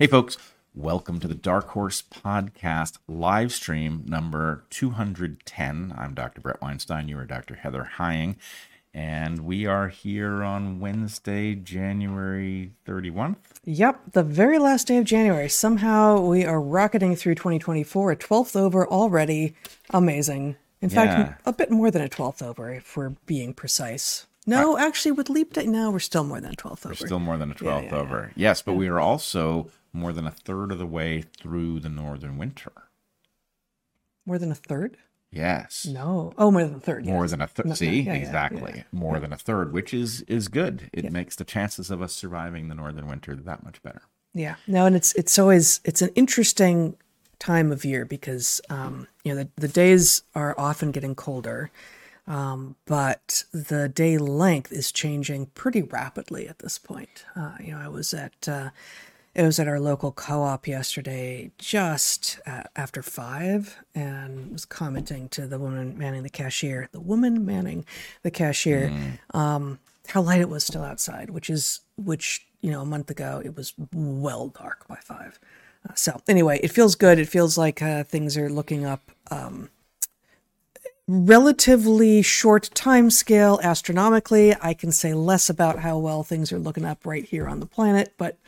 Hey, folks, welcome to the Dark Horse Podcast live stream number 210. I'm Dr. Bret Weinstein. You are Dr. Heather Heying. And we are here on Wednesday, January 31st. Yep, the very last day of January. Somehow we are rocketing through 2024, a 12th over already. Amazing. In Yeah. fact, a bit more than a 12th over, if we're being precise. No, uh, actually, with leap day, no, we're still more than a 12th over. We're still more than a 12th yeah, yeah. over. Yes, but we are also more than a third of the way through the northern winter. More than a third? Yes. No. Oh, more than a third. More yes. than a third. No, no, See, yeah, yeah, exactly. yeah. More than a third, which is is good. It makes the chances of us surviving the northern winter that much better. Yeah. No, and it's it's always it's an interesting time of year because um, you know the, the days are often getting colder, um, but the day length is changing pretty rapidly at this point. Uh, you know, I was at uh, it was at our local co-op yesterday, just uh, after five, and was commenting to the woman manning the cashier, the woman manning the cashier, um, how light it was still outside, which is which you know a month ago it was well dark by five. Uh, so anyway, it feels good. It feels like uh, things are looking up. Um, relatively short time scale astronomically. I can say less about how well things are looking up right here on the planet, but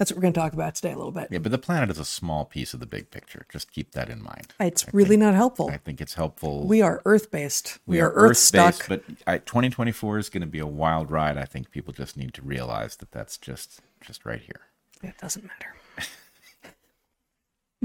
that's what we're going to talk about today a little bit. Yeah, but the planet is a small piece of the big picture. Just keep that in mind. It's really not helpful. I think it's helpful. We are Earth based. We, are, Earth stuck. but I, 2024 is going to be a wild ride. I think people just need to realize that that's just just right here. It doesn't matter.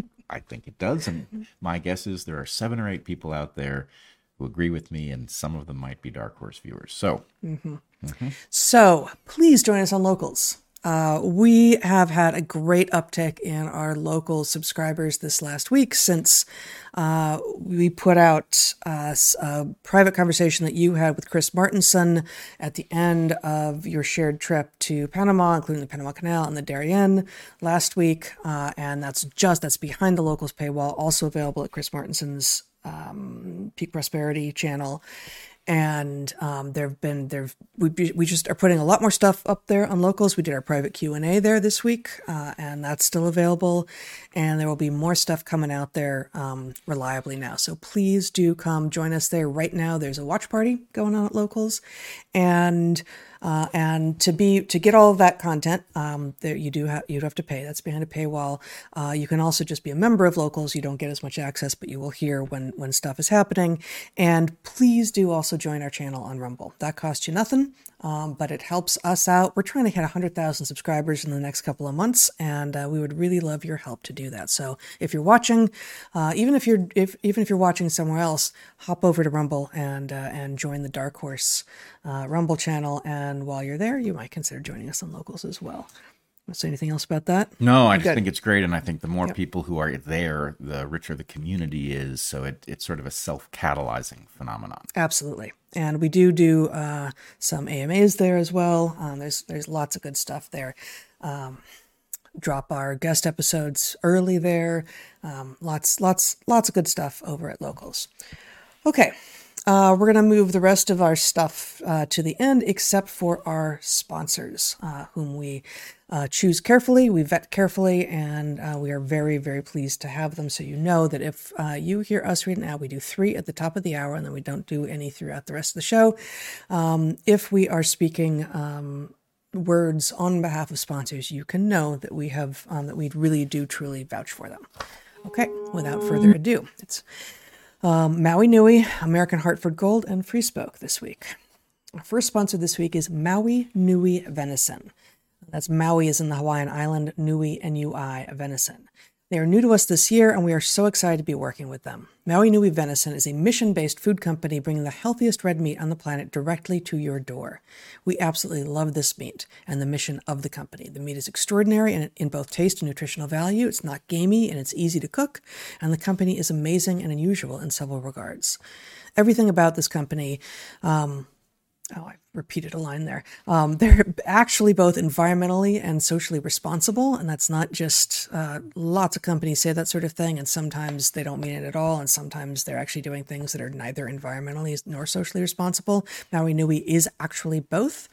I think it does, and my guess is there are seven or eight people out there who agree with me, and some of them might be Dark Horse viewers. So mm-hmm. Mm-hmm. So please join us on locals. Uh, we have had a great uptick in our local subscribers this last week since uh, we put out uh, a private conversation that you had with Chris Martenson at the end of your shared trip to Panama, including the Panama Canal and the Darien last week. Uh, and that's just that's behind the locals paywall, also available at Chris Martenson's um, Peak Prosperity channel and um, there've been there've we, we just are putting a lot more stuff up there on locals. We did our private q&a there this week uh, and that's still available. And there will be more stuff coming out there um, reliably now. So please do come join us there right now. There's a watch party going on at locals. And uh, and to be to get all of that content, um, you do have you have to pay. That's behind a paywall. Uh, you can also just be a member of Locals. You don't get as much access, but you will hear when when stuff is happening. And please do also join our channel on Rumble. That costs you nothing, um, but it helps us out. We're trying to hit hundred thousand subscribers in the next couple of months, and uh, we would really love your help to do that. So if you're watching, uh, even if you're if even if you're watching somewhere else, hop over to Rumble and uh, and join the Dark Horse uh, Rumble channel. And while you're there, you might consider joining us on Locals as well. Want to say anything else about that? no, I just Good. think it's great, and I think the more people who are there, the richer the community is. So it, it's sort of a self-catalyzing phenomenon. Absolutely. And we do do uh, some AMAs there as well. Um, there's there's lots of good stuff there. Um, drop our guest episodes early there. Um, lots lots lots of good stuff over at Locals. Okay. Uh, we're going to move the rest of our stuff uh, to the end, except for our sponsors, uh, whom we uh, choose carefully, we vet carefully, and uh, we are very, very pleased to have them. So you know that if uh, you hear us read an ad, we do three at the top of the hour, and then we don't do any throughout the rest of the show. Um, if we are speaking um, words on behalf of sponsors, you can know that we have um, that we really do truly vouch for them. Okay, without further ado, it's um, Maui Nui, American Hartford Gold, and Free Spoke this week. Our first sponsor this week is Maui Nui Venison. That's Maui is in the Hawaiian island, Nui N U I venison. They are new to us this year, and we are so excited to be working with them. Maui Nui Venison is a mission based food company bringing the healthiest red meat on the planet directly to your door. We absolutely love this meat and the mission of the company. The meat is extraordinary in, in both taste and nutritional value. It's not gamey and it's easy to cook, and the company is amazing and unusual in several regards. Everything about this company um, oh, I repeated a line there. Um, they're actually both environmentally and socially responsible. And that's not just uh, lots of companies say that sort of thing. And sometimes they don't mean it at all. And sometimes they're actually doing things that are neither environmentally nor socially responsible. Maui Nui is actually both.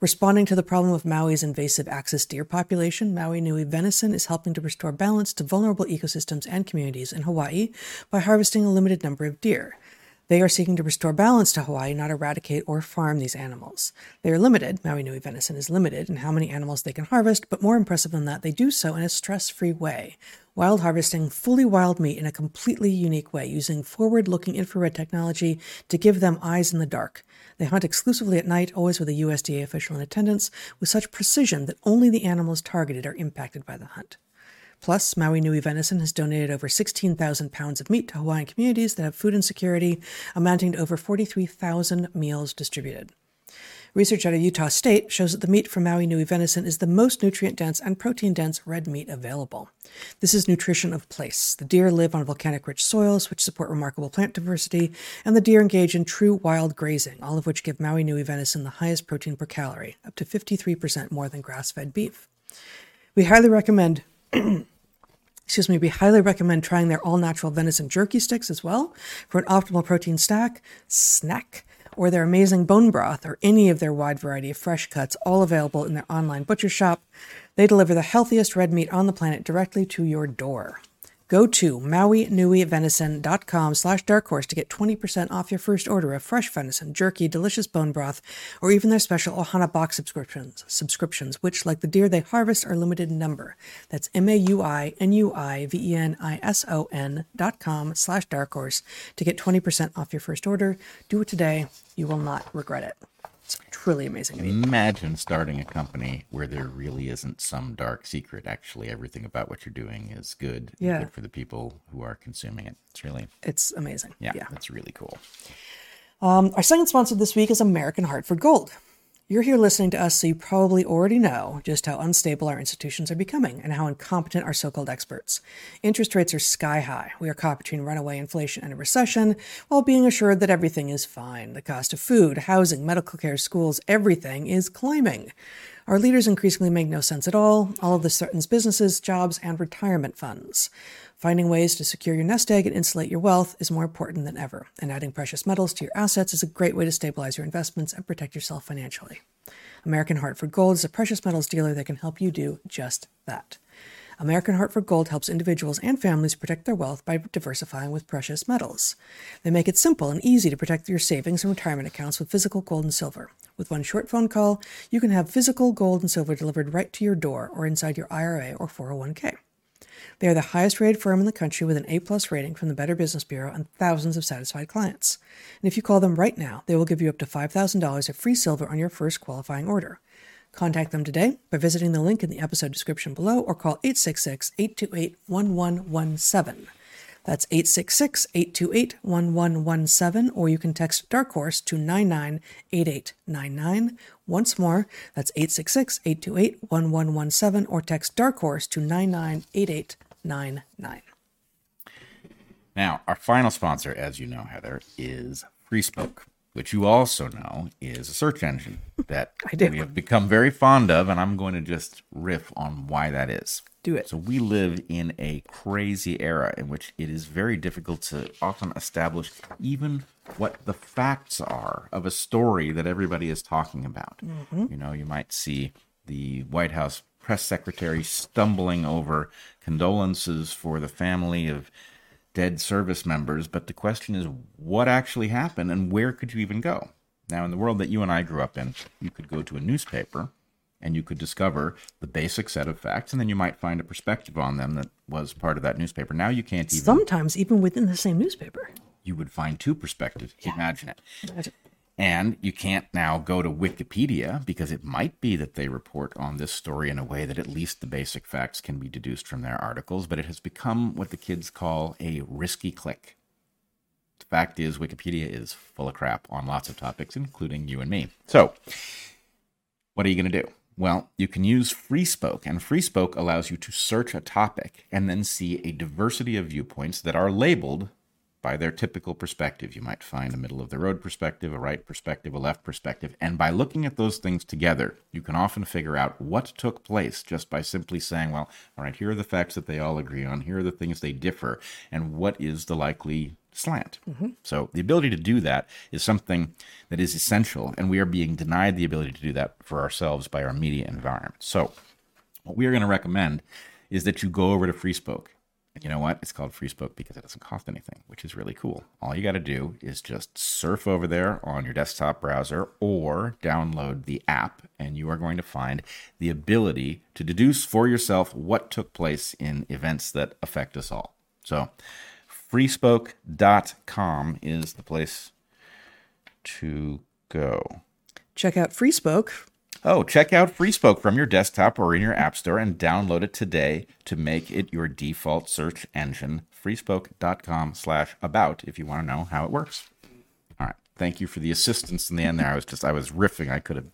Responding to the problem of Maui's invasive axis deer population, Maui Nui venison is helping to restore balance to vulnerable ecosystems and communities in Hawaii by harvesting a limited number of deer. They are seeking to restore balance to Hawaii, not eradicate or farm these animals. They are limited, Maui Nui venison is limited in how many animals they can harvest, but more impressive than that, they do so in a stress free way. Wild harvesting fully wild meat in a completely unique way, using forward looking infrared technology to give them eyes in the dark. They hunt exclusively at night, always with a USDA official in attendance, with such precision that only the animals targeted are impacted by the hunt. Plus, Maui Nui Venison has donated over 16,000 pounds of meat to Hawaiian communities that have food insecurity, amounting to over 43,000 meals distributed. Research out of Utah State shows that the meat from Maui Nui venison is the most nutrient dense and protein dense red meat available. This is nutrition of place. The deer live on volcanic rich soils, which support remarkable plant diversity, and the deer engage in true wild grazing, all of which give Maui Nui venison the highest protein per calorie, up to 53% more than grass fed beef. We highly recommend excuse me, we highly recommend trying their all natural venison jerky sticks as well for an optimal protein stack, snack, or their amazing bone broth, or any of their wide variety of fresh cuts, all available in their online butcher shop. They deliver the healthiest red meat on the planet directly to your door. Go to mauinuivenison.com slash dark horse to get 20% off your first order of fresh venison, jerky, delicious bone broth, or even their special Ohana box subscriptions, subscriptions, which, like the deer they harvest, are limited in number. That's M-A-U-I-N-U-I-V-E-N-I-S-O-N dot com slash dark horse to get 20% off your first order. Do it today. You will not regret it. Truly amazing. Imagine starting a company where there really isn't some dark secret. Actually, everything about what you're doing is good. Yeah. Good for the people who are consuming it. It's really, It's amazing. yeah, yeah. that's really cool. Um, our second sponsor this week is American Hartford Gold. You're here listening to us, so you probably already know just how unstable our institutions are becoming and how incompetent our so called experts. Interest rates are sky high. We are caught between runaway inflation and a recession while being assured that everything is fine. The cost of food, housing, medical care, schools, everything is climbing. Our leaders increasingly make no sense at all. All of this threatens businesses, jobs, and retirement funds. Finding ways to secure your nest egg and insulate your wealth is more important than ever, and adding precious metals to your assets is a great way to stabilize your investments and protect yourself financially. American Hartford Gold is a precious metals dealer that can help you do just that. American Hartford Gold helps individuals and families protect their wealth by diversifying with precious metals. They make it simple and easy to protect your savings and retirement accounts with physical gold and silver. With one short phone call, you can have physical gold and silver delivered right to your door or inside your IRA or 401k. They are the highest rated firm in the country with an A plus rating from the Better Business Bureau and thousands of satisfied clients. And if you call them right now, they will give you up to $5,000 of free silver on your first qualifying order. Contact them today by visiting the link in the episode description below or call 866 828 1117. That's 866 828 1117, or you can text Dark Horse to 998899. Once more, that's 866 828 1117, or text Dark Horse to 998899. Now, our final sponsor, as you know, Heather, is FreeSpoke, which you also know is a search engine that I we have become very fond of, and I'm going to just riff on why that is. Do it. So we live in a crazy era in which it is very difficult to often establish even what the facts are of a story that everybody is talking about. Mm-hmm. You know, you might see the White House press secretary stumbling over condolences for the family of dead service members, but the question is what actually happened and where could you even go? Now, in the world that you and I grew up in, you could go to a newspaper and you could discover the basic set of facts, and then you might find a perspective on them that was part of that newspaper. Now you can't even, Sometimes even within the same newspaper. you would find two perspectives. Imagine it. And you can't now go to Wikipedia because it might be that they report on this story in a way that at least the basic facts can be deduced from their articles, but it has become what the kids call a risky click. The fact is, Wikipedia is full of crap on lots of topics, including you and me. So, what are you going to do? Well, you can use FreeSpoke, and FreeSpoke allows you to search a topic and then see a diversity of viewpoints that are labeled by their typical perspective. You might find a middle of the road perspective, a right perspective, a left perspective. And by looking at those things together, you can often figure out what took place just by simply saying, well, all right, here are the facts that they all agree on, here are the things they differ, and what is the likely slant. Mm-hmm. So the ability to do that is something that is essential, and we are being denied the ability to do that for ourselves by our media environment. So what we are going to recommend is that you go over to FreeSpoke and you know what? It's called FreeSpoke because it doesn't cost anything, which is really cool. All you got to do is just surf over there on your desktop browser or download the app, and you are going to find the ability to deduce for yourself what took place in events that affect us all. So, freespoke.com is the place to go. Check out FreeSpoke Oh, check out FreeSpoke from your desktop or in your app store and download it today to make it your default search engine. Freespoke.com slash about if you want to know how it works. All right. Thank you for the assistance in the end there. I was just, I was riffing. I could have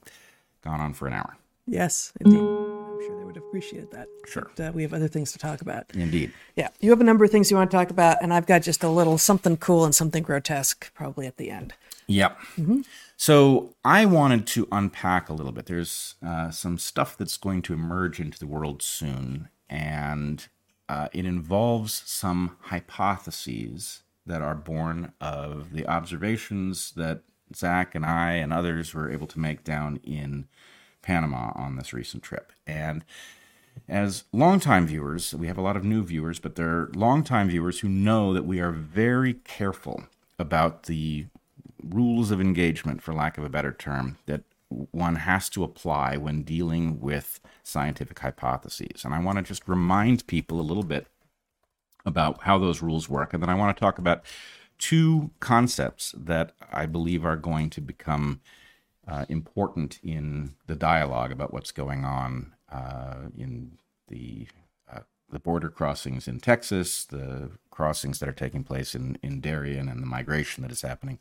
gone on for an hour. Yes, indeed. I'm sure they would appreciate that. Sure. But, uh, we have other things to talk about. Indeed. Yeah. You have a number of things you want to talk about, and I've got just a little something cool and something grotesque probably at the end. Yep. Mm-hmm. So I wanted to unpack a little bit. There's uh, some stuff that's going to emerge into the world soon, and uh, it involves some hypotheses that are born of the observations that Zach and I and others were able to make down in Panama on this recent trip. And as longtime viewers, we have a lot of new viewers, but they're longtime viewers who know that we are very careful about the rules of engagement, for lack of a better term, that one has to apply when dealing with scientific hypotheses. And I want to just remind people a little bit about how those rules work. And then I want to talk about two concepts that I believe are going to become uh, important in the dialogue about what's going on uh, in the uh, the border crossings in Texas, the crossings that are taking place in, in Darien, and the migration that is happening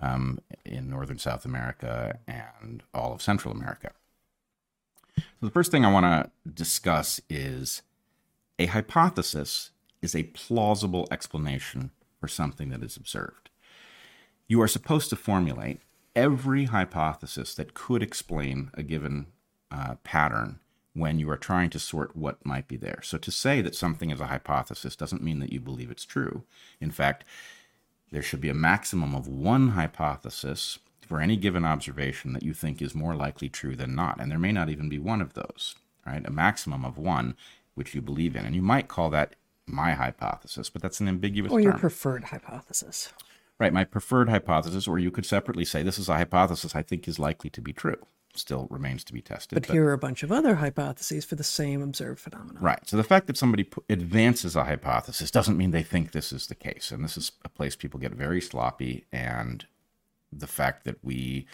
um, in northern South America and all of Central America. So, the first thing I want to discuss is a hypothesis is a plausible explanation for something that is observed. You are supposed to formulate every hypothesis that could explain a given uh, pattern when you are trying to sort what might be there. So, to say that something is a hypothesis doesn't mean that you believe it's true. In fact, there should be a maximum of one hypothesis for any given observation that you think is more likely true than not. And there may not even be one of those, right? A maximum of one which you believe in. And you might call that my hypothesis, but that's an ambiguous or term. your preferred hypothesis. Right, my preferred hypothesis, or you could separately say this is a hypothesis I think is likely to be true. Still remains to be tested. But, but here are a bunch of other hypotheses for the same observed phenomenon. Right. So the fact that somebody advances a hypothesis doesn't mean they think this is the case. And this is a place people get very sloppy. And the fact that we,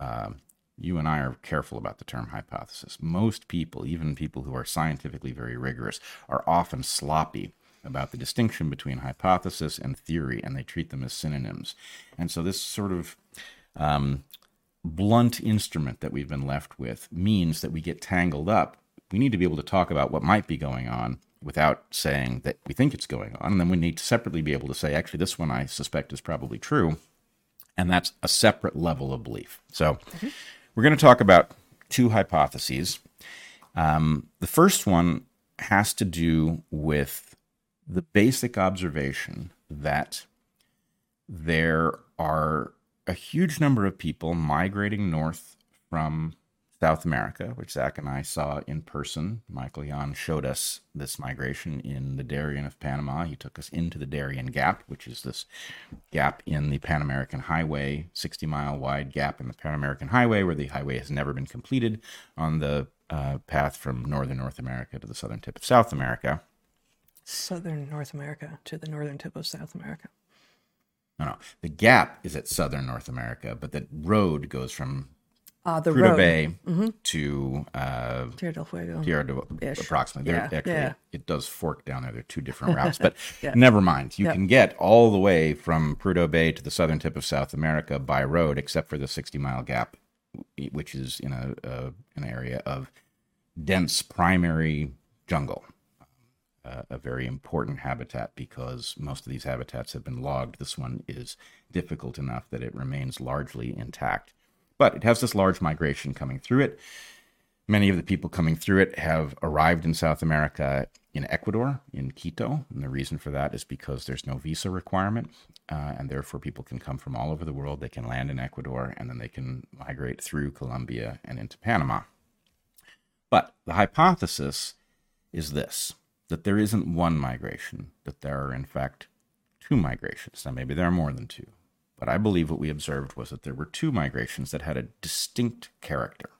uh, you and I are careful about the term hypothesis. Most people, even people who are scientifically very rigorous, are often sloppy about the distinction between hypothesis and theory, and they treat them as synonyms. And so this sort of um, blunt instrument that we've been left with means that we get tangled up. We need to be able to talk about what might be going on without saying that we think it's going on. And then we need to separately be able to say, actually, this one I suspect is probably true. And that's a separate level of belief. So mm-hmm. we're going to talk about two hypotheses. Um, the first one has to do with the basic observation that there are a huge number of people migrating north from South America, which Zach and I saw in person. Michael Yon showed us this migration in the Darien of Panama. He took us into the Darien Gap, which is this gap in the Pan American Highway, 60 mile wide gap in the Pan American Highway, where the highway has never been completed on the uh, path from northern North America to the southern tip of South America southern North America to the northern tip of South America. No, no. The gap is at southern North America, but the road goes from uh, the Prudhoe road. Bay mm-hmm. to uh, Tierra del Fuego. Tierra del approximately. Yeah, actually, yeah. it does fork down there. There are two different routes, but Yeah. never mind. You Yep. can get all the way from Prudhoe Bay to the southern tip of South America by road, except for the 60 mile gap, which is in a, a an area of dense primary jungle. A very important habitat because most of these habitats have been logged. This one is difficult enough that it remains largely intact. But it has this large migration coming through it. Many of the people coming through it have arrived in South America in Ecuador, in Quito. And the reason for that is because there's no visa requirement. Uh, and therefore, people can come from all over the world. They can land in Ecuador and then they can migrate through Colombia and into Panama. But the hypothesis is this that there isn't one migration, that there are, in fact, two migrations. Now, maybe there are more than two. But I believe what we observed was that there were two migrations that had a distinct character.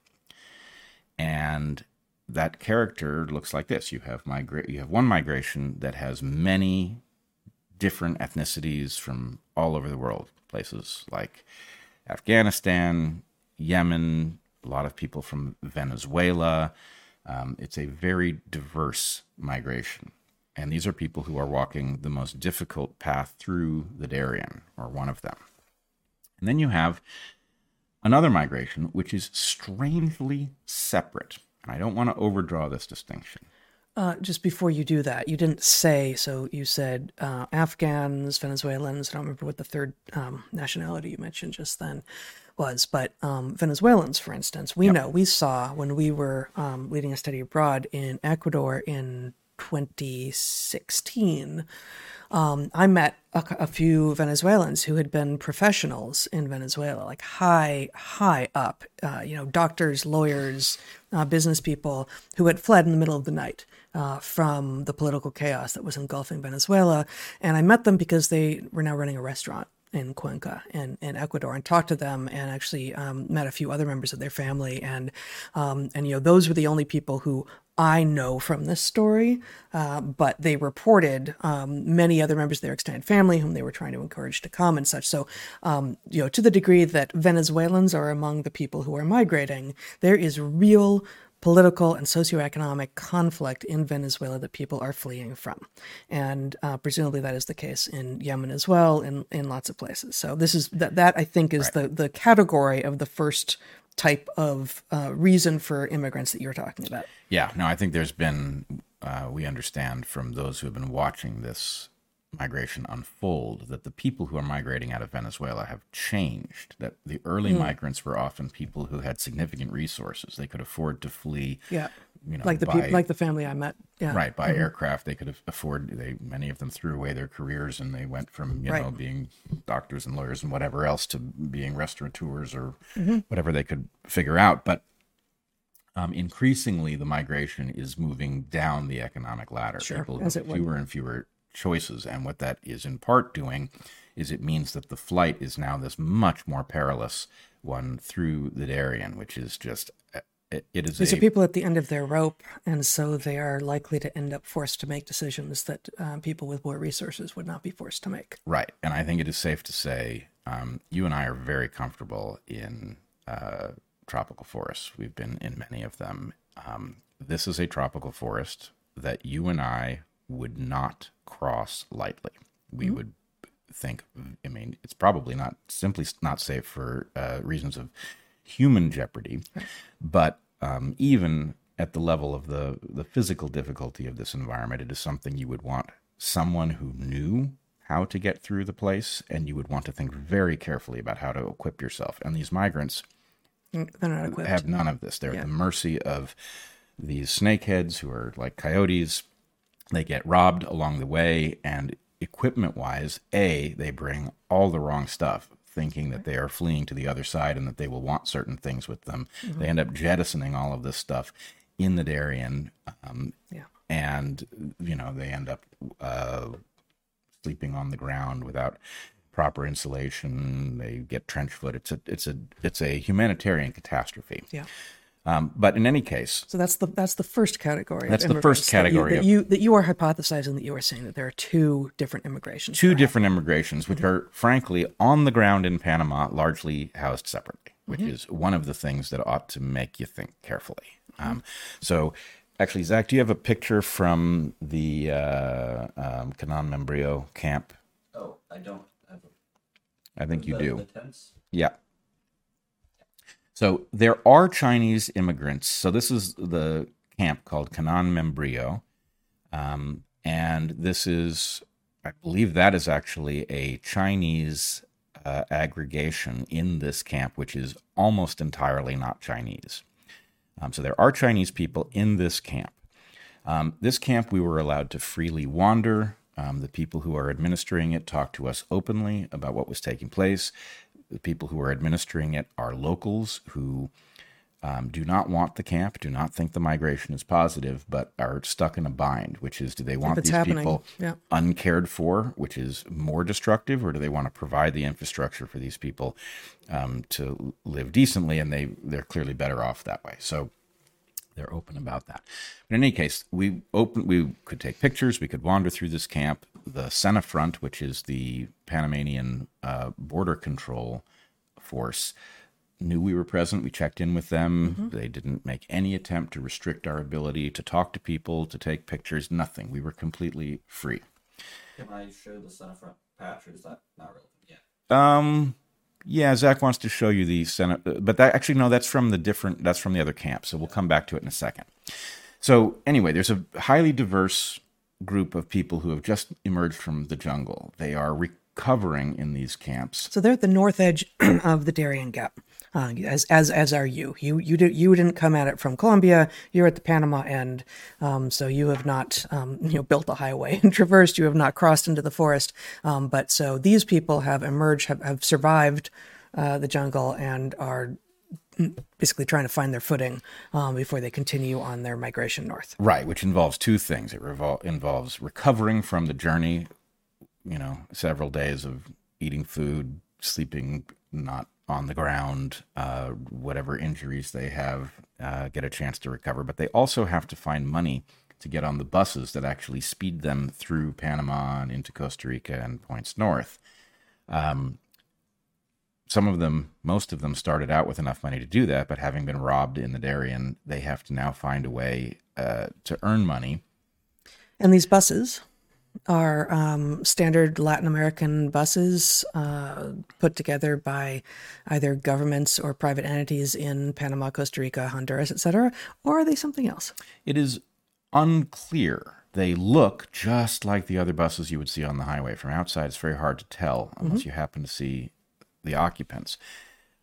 And that character looks like this. You have migra- you have one migration that has many different ethnicities from all over the world, places like Afghanistan, Yemen, a lot of people from Venezuela. Um, it's a very diverse migration. And these are people who are walking the most difficult path through the Darien, or one of them. And then you have another migration, which is strangely separate. And I don't want to overdraw this distinction. Uh, just before you do that, you didn't say, so you said uh, Afghans, Venezuelans, I don't remember what the third um, nationality you mentioned just then was, but um, Venezuelans, for instance, we yep. know, we saw when we were um, leading a study abroad in Ecuador in 2016 um, I met a, a, few Venezuelans who had been professionals in Venezuela, like high, high up, uh, you know, doctors, lawyers, uh, business people who had fled in the middle of the night. Uh, from the political chaos that was engulfing Venezuela. And I met them because they were now running a restaurant in Cuenca and in Ecuador and talked to them and actually um, met a few other members of their family and um, and you know those were the only people who I know from this story, uh, but they reported um, many other members of their extended family whom they were trying to encourage to come and such. So, um, you know, to the degree that Venezuelans are among the people who are migrating, there is real political and socioeconomic conflict in Venezuela that people are fleeing from. And uh, presumably that is the case in Yemen as well, in, in lots of places. So this is that, that I think is right. the, the category of the first type of uh, reason for immigrants that you're talking about. Yeah, no, I think there's been, uh, we understand from those who have been watching this migration unfold that the people who are migrating out of Venezuela have changed. That the early mm. migrants were often people who had significant resources; they could afford to flee. Yeah, you know, like the by, people, like the family I met. Yeah. Right, by mm-hmm. aircraft, they could afford. They many of them threw away their careers and they went from you right. know being doctors and lawyers and whatever else to being restaurateurs or mm-hmm. whatever they could figure out. But um, increasingly, the migration is moving down the economic ladder. Sure, People have fewer would. and fewer choices, and what that is in part doing is it means that the flight is now this much more perilous one through the Darien, which is just it, it is. These a, are people at the end of their rope, and so they are likely to end up forced to make decisions that uh, people with more resources would not be forced to make. Right, and I think it is safe to say um, you and I are very comfortable in uh, tropical forests. We've been in many of them. Um, this is a tropical forest that you and I would not cross lightly. We mm-hmm. would think. I mean, it's probably not simply not safe for uh, reasons of human jeopardy, right. but um, even at the level of the the physical difficulty of this environment, it is something you would want someone who knew how to get through the place, and you would want to think very carefully about how to equip yourself. And these migrants have none of this. They're yeah. at the mercy of these snakeheads who are like coyotes. They get robbed along the way, and equipment wise, A, they bring all the wrong stuff thinking that they are fleeing to the other side and that they will want certain things with them. Mm-hmm. They end up jettisoning all of this stuff in the Darien. Um, yeah. And, you know, they end up uh, sleeping on the ground without proper insulation. They get trench foot. It's a, it's a, it's a humanitarian catastrophe. Yeah. Um, but in any case, so that's the that's the first category. That's the first category that you, that you, that you are hypothesizing that you are saying that there are two different immigrations. Two perhaps. different immigrations, which mm-hmm. are frankly on the ground in Panama, largely housed separately, which mm-hmm. is one of the things that ought to make you think carefully. Mm-hmm. Um, so, actually, Zach, do you have a picture from the uh, um, Canaán Membrillo camp? Oh, I don't. I think you do. The yeah. So there are Chinese immigrants. So this is the camp called Canaán Membrillo. Um, and this is, I believe, that is actually a Chinese uh, aggregation in this camp, which is almost entirely not Chinese. Um, so there are Chinese people in this camp. Um, this camp, we were allowed to freely wander. Um, the people who are administering it talked to us openly about what was taking place. The people who are administering it are locals who um, do not want the camp, do not think the migration is positive, but are stuck in a bind, which is do they want these happening. people yeah. uncared for, which is more destructive, or do they want to provide the infrastructure for these people um, to live decently? And they, they're clearly better off that way. So they're open about that. But in any case, we open we could take pictures, we could wander through this camp. The Senafront, which is the Panamanian uh, border control force, knew we were present. We checked in with them. Mm-hmm. They didn't make any attempt to restrict our ability to talk to people, to take pictures, nothing. We were completely free. Can I show the Senafront patch, or is that not relevant yet? Um, yeah, Zach wants to show you the Senate, but that actually no, that's from the different. That's from the other camp. So we'll come back to it in a second. So anyway, there's a highly diverse group of people who have just emerged from the jungle. They are recovering in these camps. So they're at the north edge of the Darien Gap uh, as as as are you. You you did you didn't come at it from Colombia. You're at the Panama end, um, so you have not um, you know built a highway and traversed. You have not crossed into the forest. Um, but so these people have emerged, have, have survived uh, the jungle, and are basically trying to find their footing um, before they continue on their migration north. Right, which involves two things. It revol- involves recovering from the journey, you know, several days of eating food, sleeping not on the ground, uh, whatever injuries they have, uh, get a chance to recover. But they also have to find money to get on the buses that actually speed them through Panama and into Costa Rica and points north. Um, some of them, most of them, started out with enough money to do that, but having been robbed in the Darien, they have to now find a way uh, to earn money. And these buses, are um, standard Latin American buses uh, put together by either governments or private entities in Panama, Costa Rica, Honduras, etc., or are they something else? It is unclear. They look just like the other buses you would see on the highway. From outside, it's very hard to tell unless mm-hmm. you happen to see the occupants.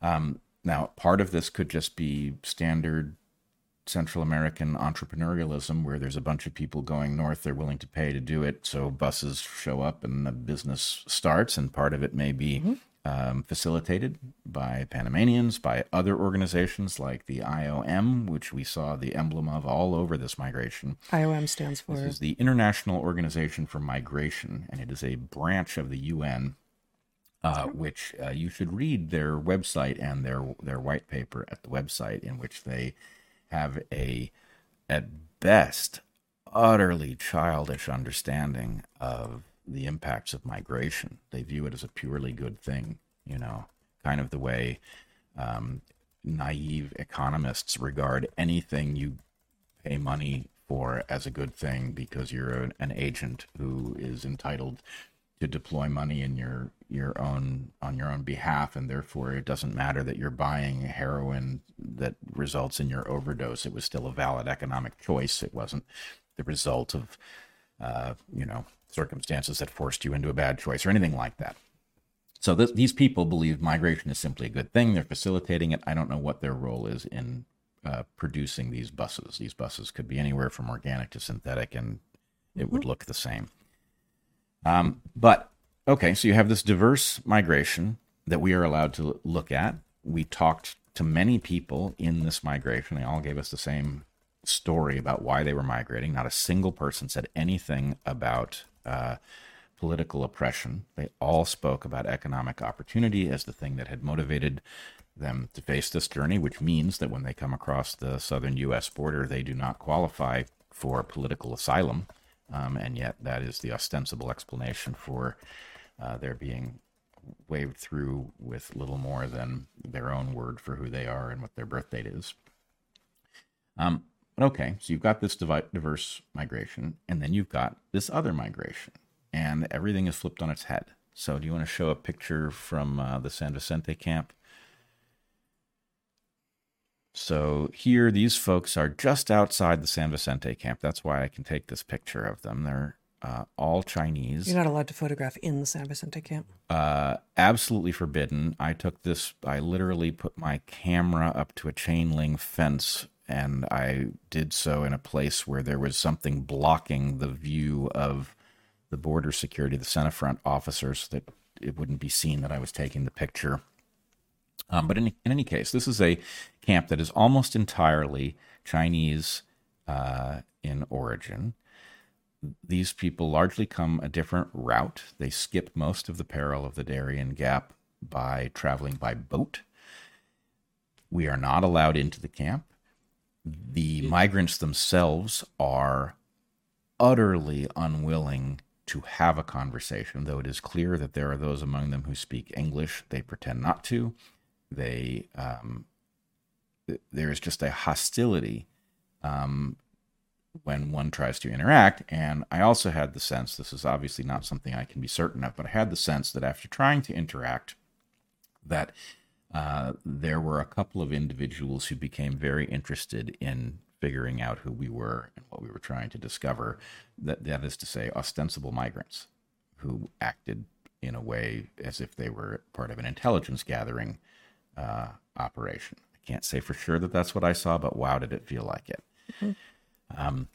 Um, now, part of this could just be standard Central American entrepreneurialism where there's a bunch of people going north, they're willing to pay to do it. So buses show up and the business starts, and part of it may be mm-hmm. um, facilitated by Panamanians, by other organizations like the IOM, which we saw the emblem of all over this migration. IOM stands for? This is the International Organization for Migration, and it is a branch of the UN. Uh, which uh, you should read their website and their their white paper at the website in which they have a, at best, utterly childish understanding of the impacts of migration. They view it as a purely good thing, you know, kind of the way um, naive economists regard anything you pay money for as a good thing because you're an, an agent who is entitled to deploy money in your your own on your own behalf and therefore it doesn't matter that you're buying heroin that results in your overdose. It was still a valid economic choice. It wasn't the result of uh, you know circumstances that forced you into a bad choice or anything like that. So th- these people believe migration is simply a good thing. They're facilitating it. I don't know what their role is in uh, producing these buses. These buses could be anywhere from organic to synthetic and it would mm-hmm. look the same. Um, but okay, so you have this diverse migration that we are allowed to look at. We talked to many people in this migration. They all gave us the same story about why they were migrating. Not a single person said anything about uh, political oppression. They all spoke about economic opportunity as the thing that had motivated them to face this journey, which means that when they come across the southern U.S. border, they do not qualify for political asylum. Um, and yet, that is the ostensible explanation for uh, their being waved through with little more than their own word for who they are and what their birth date is. Um, okay, so you've got this diverse migration, and then you've got this other migration, and everything is flipped on its head. So, do you want to show a picture from uh, the San Vicente camp? So here, these folks are just outside the San Vicente camp. That's why I can take this picture of them. They're uh, all Chinese. You're not allowed to photograph in the San Vicente camp. uh, absolutely forbidden. I took this, I literally put my camera up to a chain link fence and I did so in a place where there was something blocking the view of the border security, the center Senafront officers, that it wouldn't be seen that I was taking the picture. Um, but in, in any case, this is a camp that is almost entirely Chinese uh, in origin these people largely come a different route. They skip most of the peril of the Darien Gap by traveling by boat. We are not allowed into the camp. The migrants themselves are utterly unwilling to have a conversation, though it is clear that there are those among them who speak English. They pretend not to. They um, th- there is just a hostility um, when one tries to interact. And I also had the sense this is obviously not something I can be certain of, but I had the sense that after trying to interact, that uh, there were a couple of individuals who became very interested in figuring out who we were and what we were trying to discover. That that is to say, ostensible migrants who acted in a way as if they were part of an intelligence gathering uh, operation. I can't say for sure that that's what I saw, but wow, did it feel like it. Um,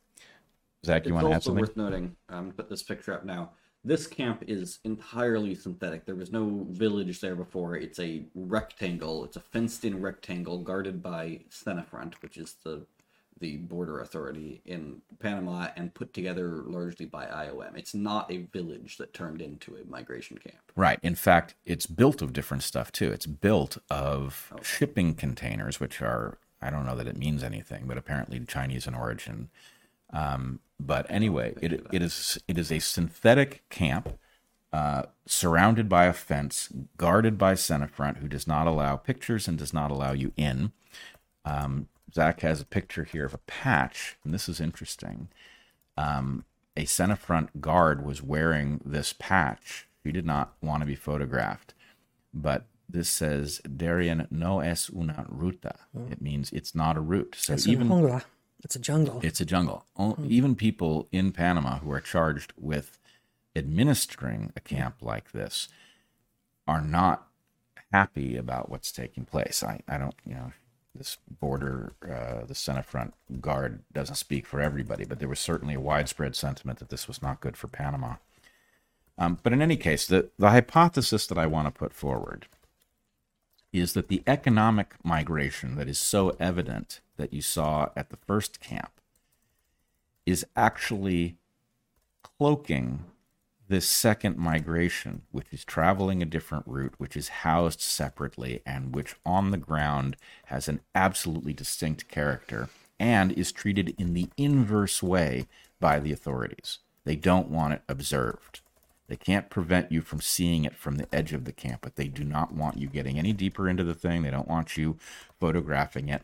Zach, you it's want to add something? also something? worth noting. Um, put this picture up now. This camp is entirely synthetic. There was no village there before. It's a rectangle. It's a fenced-in rectangle guarded by Senafront, which is the the border authority in Panama, and put together largely by IOM. It's not a village that turned into a migration camp. Right. In fact, it's built of different stuff too. It's built of shipping containers, which are, I don't know that it means anything, but apparently Chinese in origin. Um, but anyway, it, it is it is a synthetic camp uh, surrounded by a fence, guarded by Senafront, who does not allow pictures and does not allow you in. Um, Zach has a picture here of a patch, and this is interesting. Um, a Senafront guard was wearing this patch. He did not want to be photographed, but this says Darien no es una ruta. It means it's not a route. So It's even a. It's a jungle. it's a jungle. O- Even people in Panama who are charged with administering a camp like this are not happy about what's taking place. I, I don't, you know, this border, uh, the Senafront guard doesn't speak for everybody, but there was certainly a widespread sentiment that this was not good for Panama. Um, but in any case, the, the hypothesis that I want to put forward is that the economic migration that is so evident that you saw at the first camp is actually cloaking this second migration, which is traveling a different route, which is housed separately, and which on the ground has an absolutely distinct character and is treated in the inverse way by the authorities. They don't want it observed. They can't prevent you from seeing it from the edge of the camp, but they do not want you getting any deeper into the thing. They don't want you photographing it.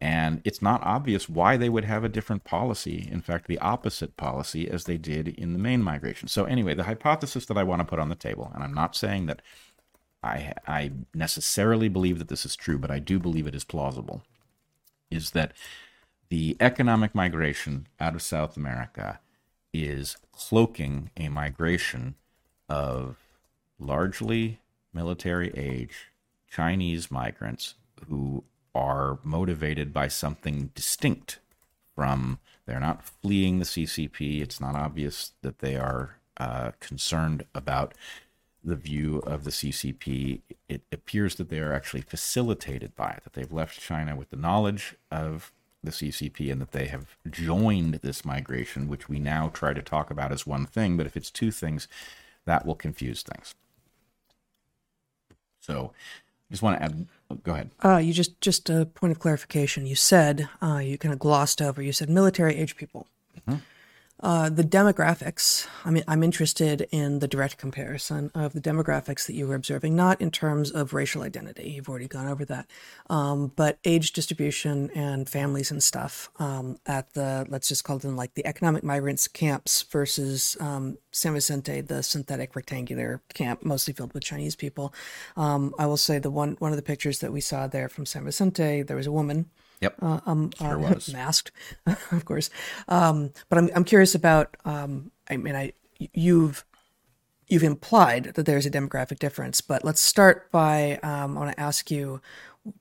And it's not obvious why they would have a different policy, in fact, the opposite policy as they did in the main migration. So, anyway, the hypothesis that I want to put on the table, and I'm not saying that I, I necessarily believe that this is true, but I do believe it is plausible, is that the economic migration out of South America is cloaking a migration of largely military age Chinese migrants who are motivated by something distinct from they're not fleeing the CCP. It's not obvious that they are uh, concerned about the view of the CCP. It appears that they are actually facilitated by it, that they've left China with the knowledge of the CCP and that they have joined this migration, which we now try to talk about as one thing. But if it's two things, that will confuse things. So I just want to add, go ahead. Uh, you just just a point of clarification. You said uh, you kind of glossed over. You said military age people. Uh, the demographics. I mean, I'm interested in the direct comparison of the demographics that you were observing, not in terms of racial identity. You've already gone over that, um, but age distribution and families and stuff um, at the let's just call them like the economic migrants camps versus um, San Vicente, the synthetic rectangular camp, mostly filled with Chinese people. Um, I will say the one one of the pictures that we saw there from San Vicente, there was a woman Yep. uh, um, Sure uh, was. masked, of course. Um, but I'm I'm curious about. Um, I mean, I you've you've implied that there's a demographic difference, but let's start by. Um, I want to ask you,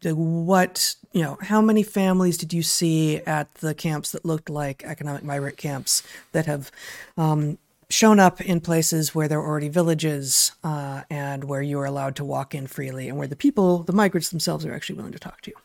what you know, how many families did you see at the camps that looked like economic migrant camps that have um, shown up in places where there are already villages uh, and where you are allowed to walk in freely, and where the people, the migrants themselves, are actually willing to talk to you?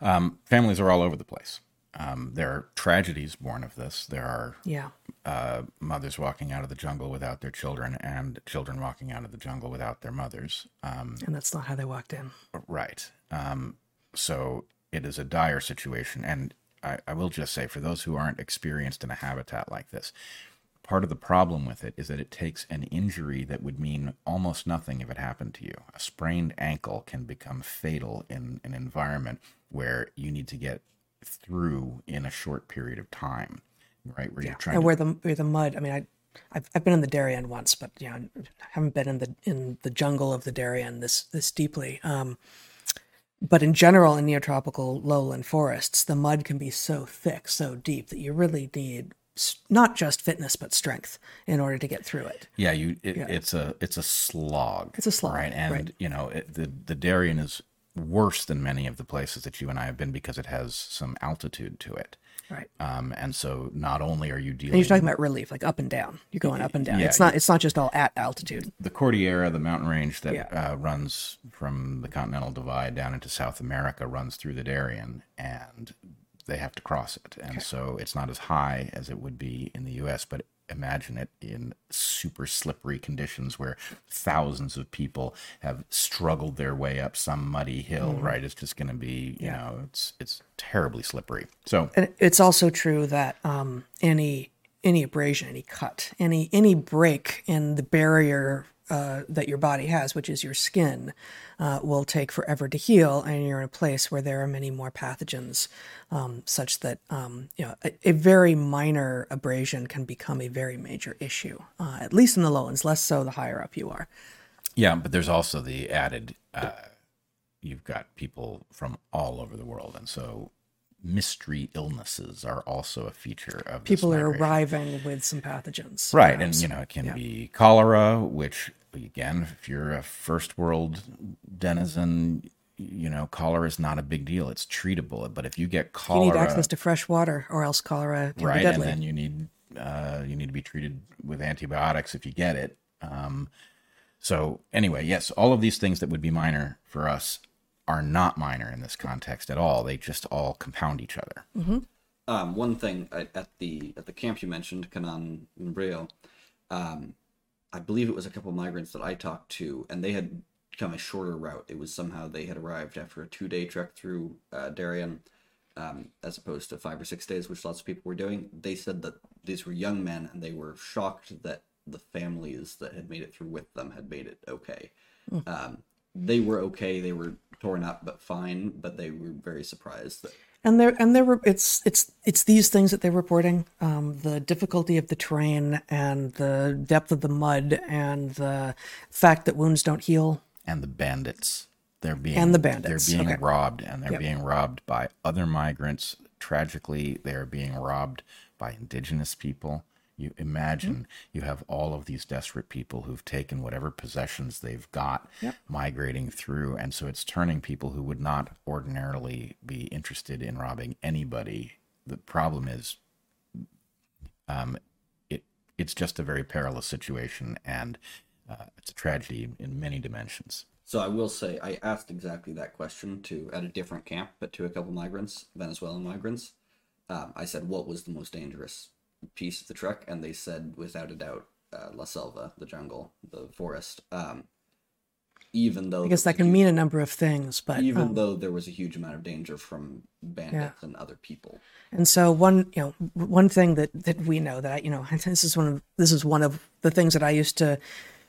Um, families are all over the place. Um, there are tragedies born of this. There are Yeah. uh, mothers walking out of the jungle without their children, and children walking out of the jungle without their mothers. Um, And that's not how they walked in. Right. Um, so it is a dire situation. And I, I will just say, for those who aren't experienced in a habitat like this, part of the problem with it is that it takes an injury that would mean almost nothing if it happened to you. A sprained ankle can become fatal in an environment where you need to get through in a short period of time, right? Where you're trying And to where the where the mud. I mean, I. I've, I've been in the Darien once, but yeah, I haven't been in the in the jungle of the Darien this this deeply. Um, but in general, in neotropical lowland forests, the mud can be so thick, so deep that you really need not just fitness but strength in order to get through it. Yeah, you. It, It's a it's a slog. It's a slog, right? And right. you know it, the the Darien is worse than many of the places that you and I have been because it has some altitude to it. Right. Um, and so not only are you And dealing you're talking about relief, like up and down. You're going up and down. Yeah, it's not. It's not just all at altitude. the Cordillera, the mountain range that Yeah. uh, runs from the Continental Divide down into South America, runs through the Darien, and they have to cross it. And so it's not as high as it would be in the U.S., but imagine it in super slippery conditions where thousands of people have struggled their way up some muddy hill. Right? It's just going to be, you know, it's it's terribly slippery. So And it's also true that um, any any abrasion, any cut, any any break in the barrier uh, that your body has, which is your skin, uh, will take forever to heal, and you're in a place where there are many more pathogens, um, such that um, you know a, a very minor abrasion can become a very major issue. Uh, at least in the lowlands, less so the higher up you are. Yeah, but there's also the added uh, you've got people from all over the world, and so mystery illnesses are also a feature of People are arriving with some pathogens, right, perhaps. and you know it can be cholera, which again, if you're a first world denizen, you know cholera is not a big deal; it's treatable. But if you get cholera, you need access to fresh water, or else cholera can right, be and deadly. then you need uh, you need to be treated with antibiotics if you get it. Um, so anyway, yes, all of these things that would be minor for us are not minor in this context at all. They just all compound each other. Um, one thing at, at the at the camp you mentioned, Canan in Rio, um, I believe it was a couple migrants that I talked to, and they had come a shorter route. It was somehow they had arrived after a two day trek through uh, Darien, um, as opposed to five or six days, which lots of people were doing. They said that these were young men, and they were shocked that the families that had made it through with them had made it okay. Um, they were okay. They were torn up, but fine. But they were very surprised that and there and there were it's it's it's these things that they're reporting um, the difficulty of the terrain and the depth of the mud and the fact that wounds don't heal And the bandits, they're being And the bandits, they're being okay. robbed, and they're Yep. being robbed by other migrants. Tragically, they are being robbed by indigenous people. You imagine Mm-hmm. you have all of these desperate people who've taken whatever possessions they've got Yep. migrating through. And so it's turning people who would not ordinarily be interested in robbing anybody. The problem is um, it it's just a very perilous situation and uh, it's a tragedy in many dimensions. So I will say I asked exactly that question to at a different camp, but to a couple migrants, Venezuelan migrants. Um, I said, "What was the most dangerous piece of the trek?" And they said, without a doubt, uh, La Selva, the jungle, the forest. Um, even though i guess that can huge- mean a number of things but even um, though there was a huge amount of danger from bandits and other people. And so one, you know, one thing that that we know that I, you know, this is one of this is one of the things that I used to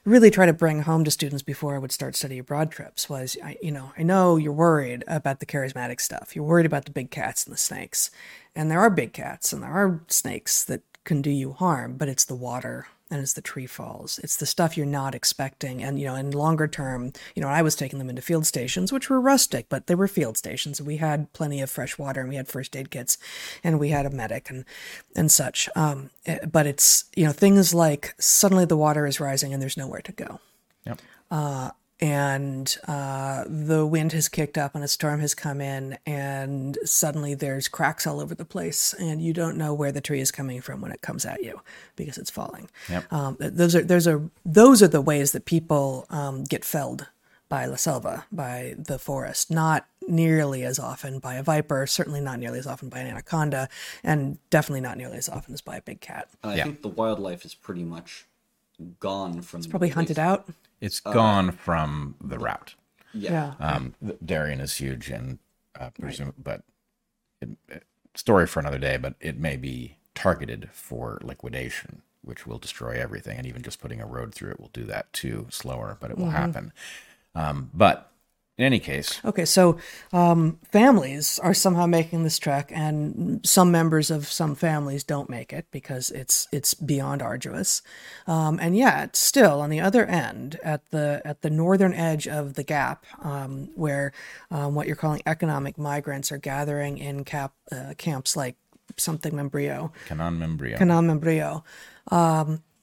really try to bring home to students before I would start study abroad trips was, I, you know, I know you're worried about the charismatic stuff. You're worried about the big cats and the snakes, and there are big cats and there are snakes that can do you harm, but it's the water and it's the tree falls. It's the stuff you're not expecting. And, you know, in longer term, you know, I was taking them into field stations, which were rustic, but they were field stations. We had plenty of fresh water and we had first aid kits and we had a medic and, and such. Um, eh, but it's, you know, things like suddenly the water is rising and there's nowhere to go Yep. And uh, the wind has kicked up and a storm has come in and suddenly there's cracks all over the place and you don't know where the tree is coming from when it comes at you because it's falling Yep. um, those are those are those are the ways that people um, get felled by la selva by the forest not nearly as often by a viper certainly not nearly as often by an anaconda and definitely not nearly as often as by a big cat I Yeah. think the wildlife is pretty much gone from. probably hunted out It's gone from the route. Yeah. Um, Darien is huge, and uh, presume, but it, it- story for another day. But it may be targeted for liquidation, which will destroy everything, and even just putting a road through it will do that too, slower, but it will happen. Um, but in any case, Okay, so um, families are somehow making this trek, and some members of some families don't make it because it's it's beyond arduous. Um, and yet, still on the other end, at the at the northern edge of the gap, um, where um, what you're calling economic migrants are gathering in cap uh, camps like something Membrillo, Canaán Membrillo. Canal Membrillo.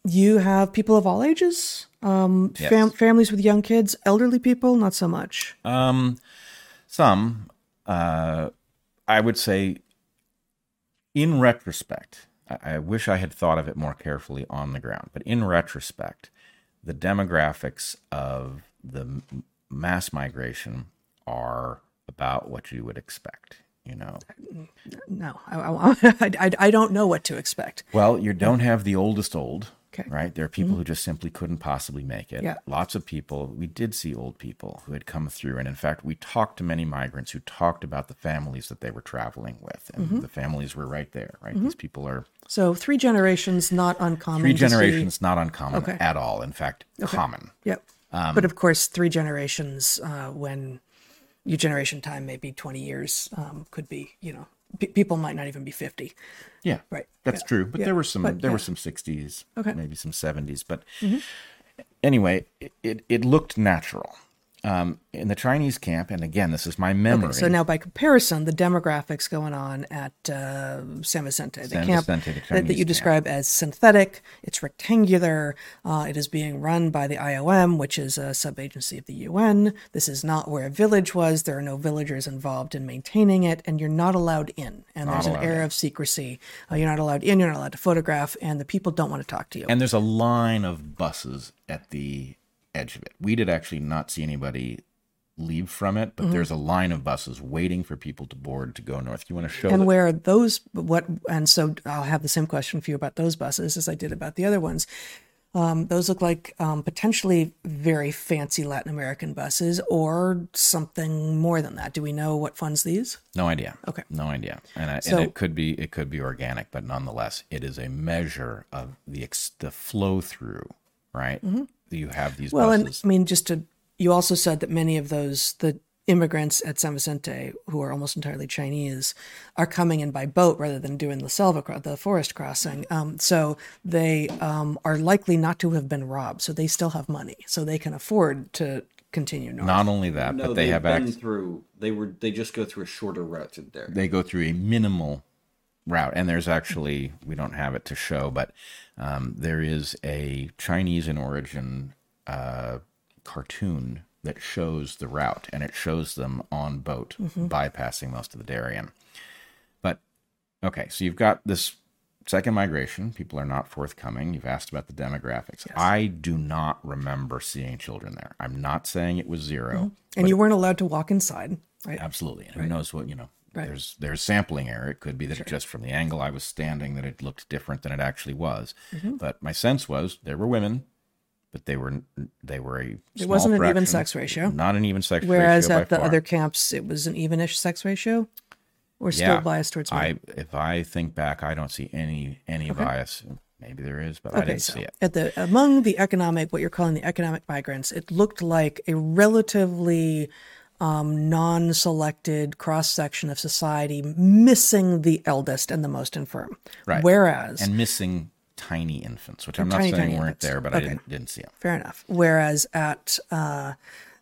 You have people of all ages, um, Yes. fam- families with young kids, elderly people, not so much. Um, some, uh, I would say, in retrospect, I, I wish I had thought of it more carefully on the ground. But in retrospect, the demographics of the m- mass migration are about what you would expect. You know, No, I, I, I, I don't know what to expect. well, you don't have the oldest old. Okay. Mm-hmm. Right. There are people who just simply couldn't possibly make it. Yeah. Lots of people, we did see old people who had come through. And in fact, we talked to many migrants who talked about the families that they were traveling with. And Mm-hmm. the families were right there, right? These people are So three generations, not uncommon. three to see. generations, not uncommon Okay. at all. In fact, common. Yep. Um, but of course, three generations uh, when your generation time may be 20 years, um, could be, you know, pe people might not even be 50. Yeah. Right. That's Yeah. true. But Yeah. there were some But, there were some sixties, Okay. Mm-hmm. maybe some seventies. But anyway, it, it, it looked natural. Um, in the Chinese camp, and again, this is my memory. So now, by comparison, the demographics going on at uh, San Vicente, the San camp Vicente, the that, that you camp. describe as synthetic, it's rectangular, uh, it is being run by the IOM, which is a subagency of the UN. This is not where a village was. There are no villagers involved in maintaining it, and you're not allowed in. And there's an air in. of secrecy. Uh, you're not allowed in, you're not allowed to photograph, and the people don't want to talk to you. and there's a line of buses at the edge of it. We did actually not see anybody leave from it, Mm-hmm. but there's a line of buses waiting for people to board to go north. You want to show and where are those what and so i'll have the same question for you about those buses as i did about the other ones um, those look like um, potentially very fancy latin american buses or something more than that do we know what funds these No idea. Okay. No idea. And, I, So- and it could be it could be organic, but nonetheless, it is a measure of the ex, the flow through, right? You have these well and i mean just to you also said that many of those the immigrants at san vicente who are almost entirely chinese are coming in by boat rather than doing the selva cro- the forest crossing um, so they um, are likely not to have been robbed so they still have money so they can afford to continue north Not only that, No, but they they've been access. through. They were. They just go through a shorter route to there. They go through a minimal route, and there's actually we don't have it to show, but um, there is a Chinese in origin uh, cartoon that shows the route, and it shows them on boat bypassing most of the Darien. But okay, so you've got this second migration. People are not forthcoming. You've asked about the demographics. I do not remember seeing children there. I'm not saying it was 0 and you weren't allowed to walk inside right Absolutely. And who knows what, you know, Right. there's there's sampling error. It could be that just from the angle I was standing that it looked different than it actually was. Mm-hmm. But my sense was there were women, but they were they were a It wasn't an even sex ratio. Not an even sex Whereas ratio at by the far. other camps, it was an evenish sex ratio, or still Yeah. biased towards women. I if I think back, I don't see any any bias. Maybe there is, but I didn't so see it. at the among the economic, what you're calling the economic migrants, it looked like a relatively um, non-selected cross section of society, missing the eldest and the most infirm. Right. Whereas, And missing tiny infants, which I'm not saying weren't infants. there, but I didn't didn't see them. Fair enough. Whereas at uh,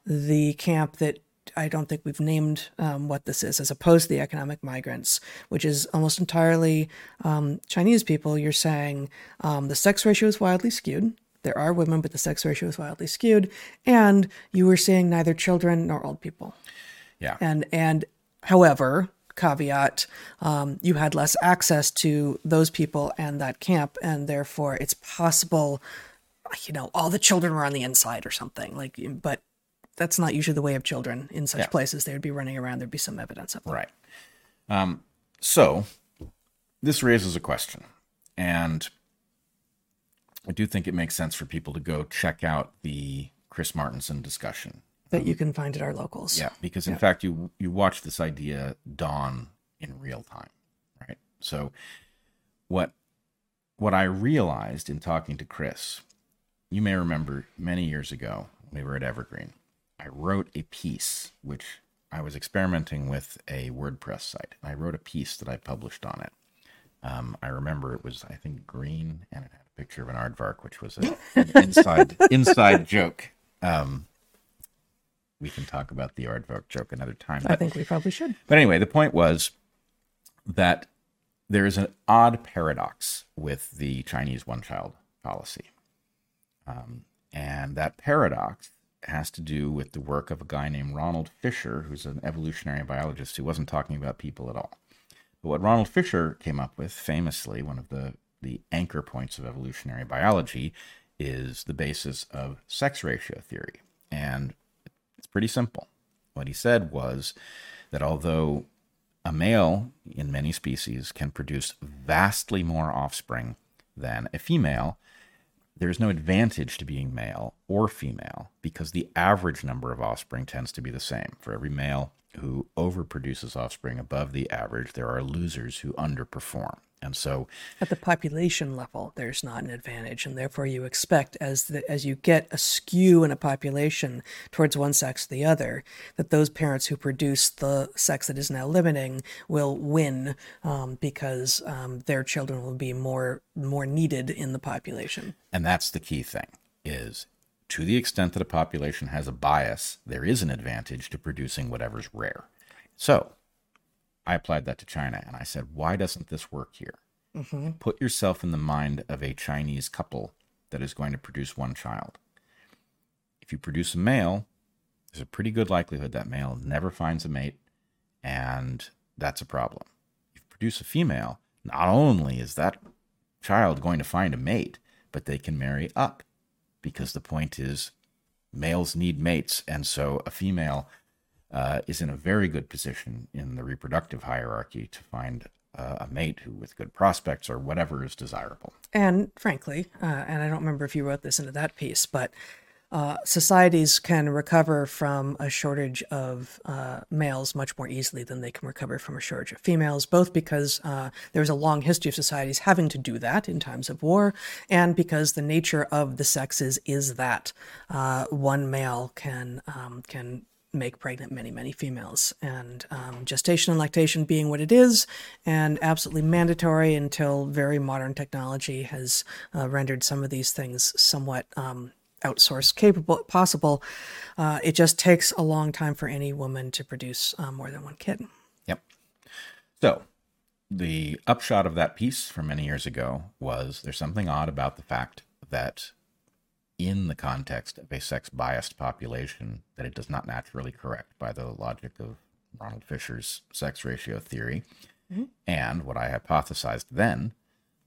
the camp that I don't think we've named um, what this is, as opposed to the economic migrants, which is almost entirely um, Chinese people, you're saying um, the sex ratio is wildly skewed. There are women, but the sex ratio is wildly skewed. And you were seeing neither children nor old people. Yeah. And and however, caveat, um, you had less access to those people and that camp, and therefore it's possible, you know, all the children were on the inside or something. Like, but that's not usually the way of children in such Yeah. places. They would be running around. There'd be some evidence of them. Right. Um, so this raises a question, and I do think it makes sense for people to go check out the Chris Martenson discussion. that you can find at our locals. Yeah, because in fact, you you watch this idea dawn in real time, right? So what what I realized in talking to Chris, you may remember many years ago, we were at Evergreen. I wrote a piece which I was experimenting with a WordPress site. I wrote a piece that I published on it. Um, I remember it was, I think, green, and it had picture of an aardvark, which was a, an inside inside joke. Um, we can talk about the aardvark joke another time. I think we probably should. But anyway, the point was that there is an odd paradox with the Chinese one child policy. Um, and that paradox has to do with the work of a guy named Ronald Fisher, who's an evolutionary biologist who wasn't talking about people at all. But what Ronald Fisher came up with, famously, one of the, the anchor points of evolutionary biology, is the basis of sex ratio theory. And it's pretty simple. What he said was that although a male in many species can produce vastly more offspring than a female, there's no advantage to being male or female because the average number of offspring tends to be the same. For every male who overproduces offspring above the average, there are losers who underperform. And so At the population level, there's not an advantage, and therefore you expect as the, as you get a skew in a population towards one sex or the other, that those parents who produce the sex that is now limiting will win um, because um, their children will be more more needed in the population. And that's the key thing is to the extent that a population has a bias, there is an advantage to producing whatever's rare. So I applied that to China and I said, why doesn't this work here? Mm-hmm. Put yourself in the mind of a Chinese couple that is going to produce one child. If you produce a male, there's a pretty good likelihood that male never finds a mate, and that's a problem. If you produce a female, not only is that child going to find a mate, but they can marry up because the point is males need mates, and so a female uh, is in a very good position in the reproductive hierarchy to find uh, a mate who, with good prospects or whatever is desirable. And frankly, uh, and I don't remember if you wrote this into that piece, but uh, societies can recover from a shortage of uh, males much more easily than they can recover from a shortage of females, both because uh, there's a long history of societies having to do that in times of war, and because the nature of the sexes is that one male can um, can make pregnant many, many females. And um, gestation and lactation being what it is, and absolutely mandatory until very modern technology has uh, rendered some of these things somewhat um, outsourced capable, possible. Uh, it just takes a long time for any woman to produce uh, more than one kid. Yep. So, the upshot of that piece from many years ago was there's something odd about the fact that in the context of a sex biased population that it does not naturally correct by the logic of Ronald Fisher's sex ratio theory. And what I hypothesized then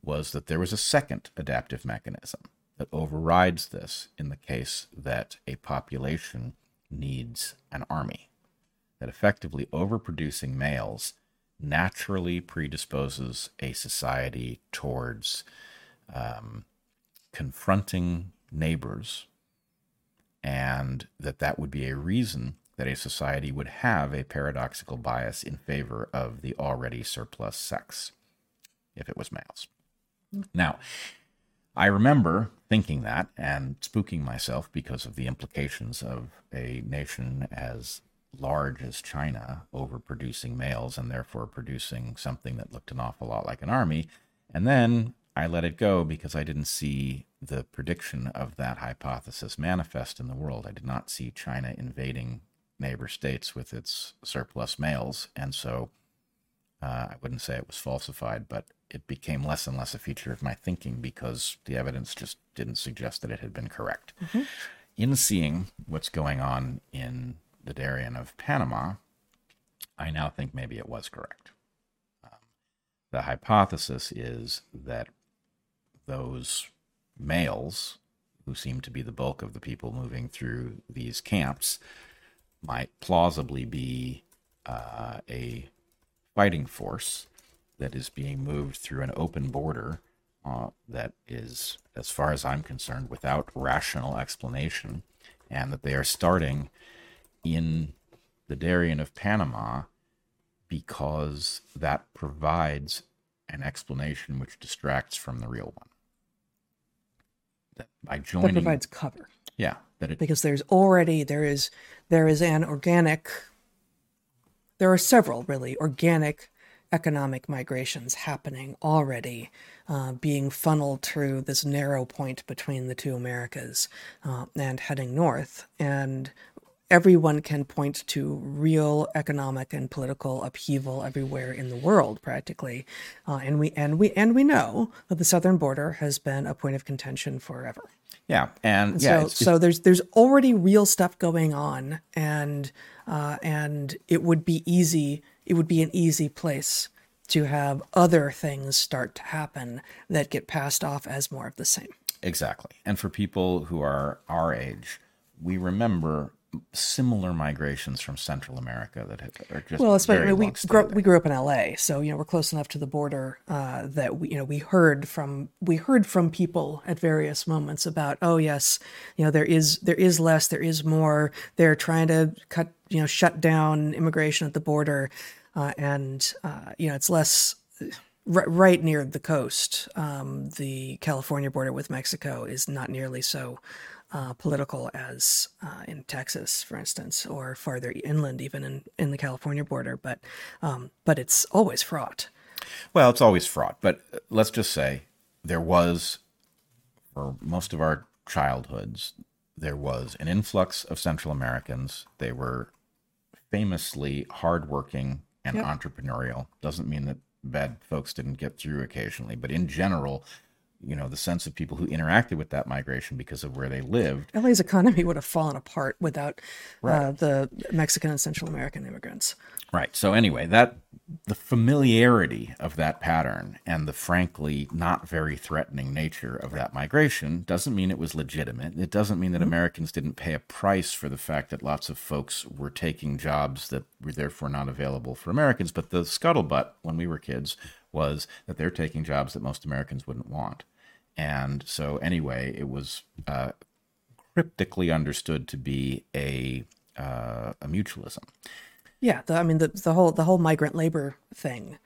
was that there was a second adaptive mechanism that overrides this in the case that a population needs an army. That effectively overproducing males naturally predisposes a society towards um, confronting neighbors, and that that would be a reason that a society would have a paradoxical bias in favor of the already surplus sex if it was males. Now, I remember thinking that and spooking myself because of the implications of a nation as large as China overproducing males and therefore producing something that looked an awful lot like an army. And then I let it go because I didn't see the prediction of that hypothesis manifest in the world. I did not see China invading neighbor states with its surplus males. And so uh, I wouldn't say it was falsified, but it became less and less a feature of my thinking because the evidence just didn't suggest that it had been correct. Mm-hmm. In seeing what's going on in the Darien of Panama, I now think maybe it was correct. Um, the hypothesis is that those males, who seem to be the bulk of the people moving through these camps, might plausibly be uh, a fighting force that is being moved through an open border uh, that is, as far as I'm concerned, without rational explanation, and that they are starting in the Darien of Panama because that provides an explanation which distracts from the real one. That by joining, that provides cover. Yeah, that it, because there's already there is there is an organic. There are several really organic economic migrations happening already, uh, being funneled through this narrow point between the two Americas uh, and heading north. And everyone can point to real economic and political upheaval everywhere in the world practically uh, and we and we and we know that the southern border has been a point of contention forever yeah and, and yeah so, it's, it's, so there's there's already real stuff going on and uh, and it would be easy it would be an easy place to have other things start to happen that get passed off as more of the same. Exactly. And for people who are our age, we remember similar migrations from Central America that are just well, especially we grew, we grew up in L.A., so you know we're close enough to the border uh, that we you know we heard from we heard from people at various moments about oh yes you know there is there is less there is more they're trying to cut you know shut down immigration at the border uh, and uh, you know it's less right near the coast. Um, the California border with Mexico is not nearly so uh, political as uh, in Texas, for instance, or farther inland, even in, in the California border. But um, but it's always fraught. Well, it's always fraught. But let's just say there was, for most of our childhoods, there was an influx of Central Americans. They were famously hardworking and yep. entrepreneurial. Doesn't mean that bad folks didn't get through occasionally, but in general, you know, the sense of people who interacted with that migration because of where they lived. LA's economy would have fallen apart without uh, right. uh, the Mexican and Central American immigrants. Right. So anyway, that the familiarity of that pattern and the frankly not very threatening nature of that migration doesn't mean it was legitimate. It doesn't mean that mm-hmm. Americans didn't pay a price for the fact that lots of folks were taking jobs that were therefore not available for Americans. But the scuttlebutt when we were kids was that they're taking jobs that most Americans wouldn't want. And so anyway, it was uh, cryptically understood to be a uh, a mutualism. Yeah, the, I mean the the whole the whole migrant labor thing,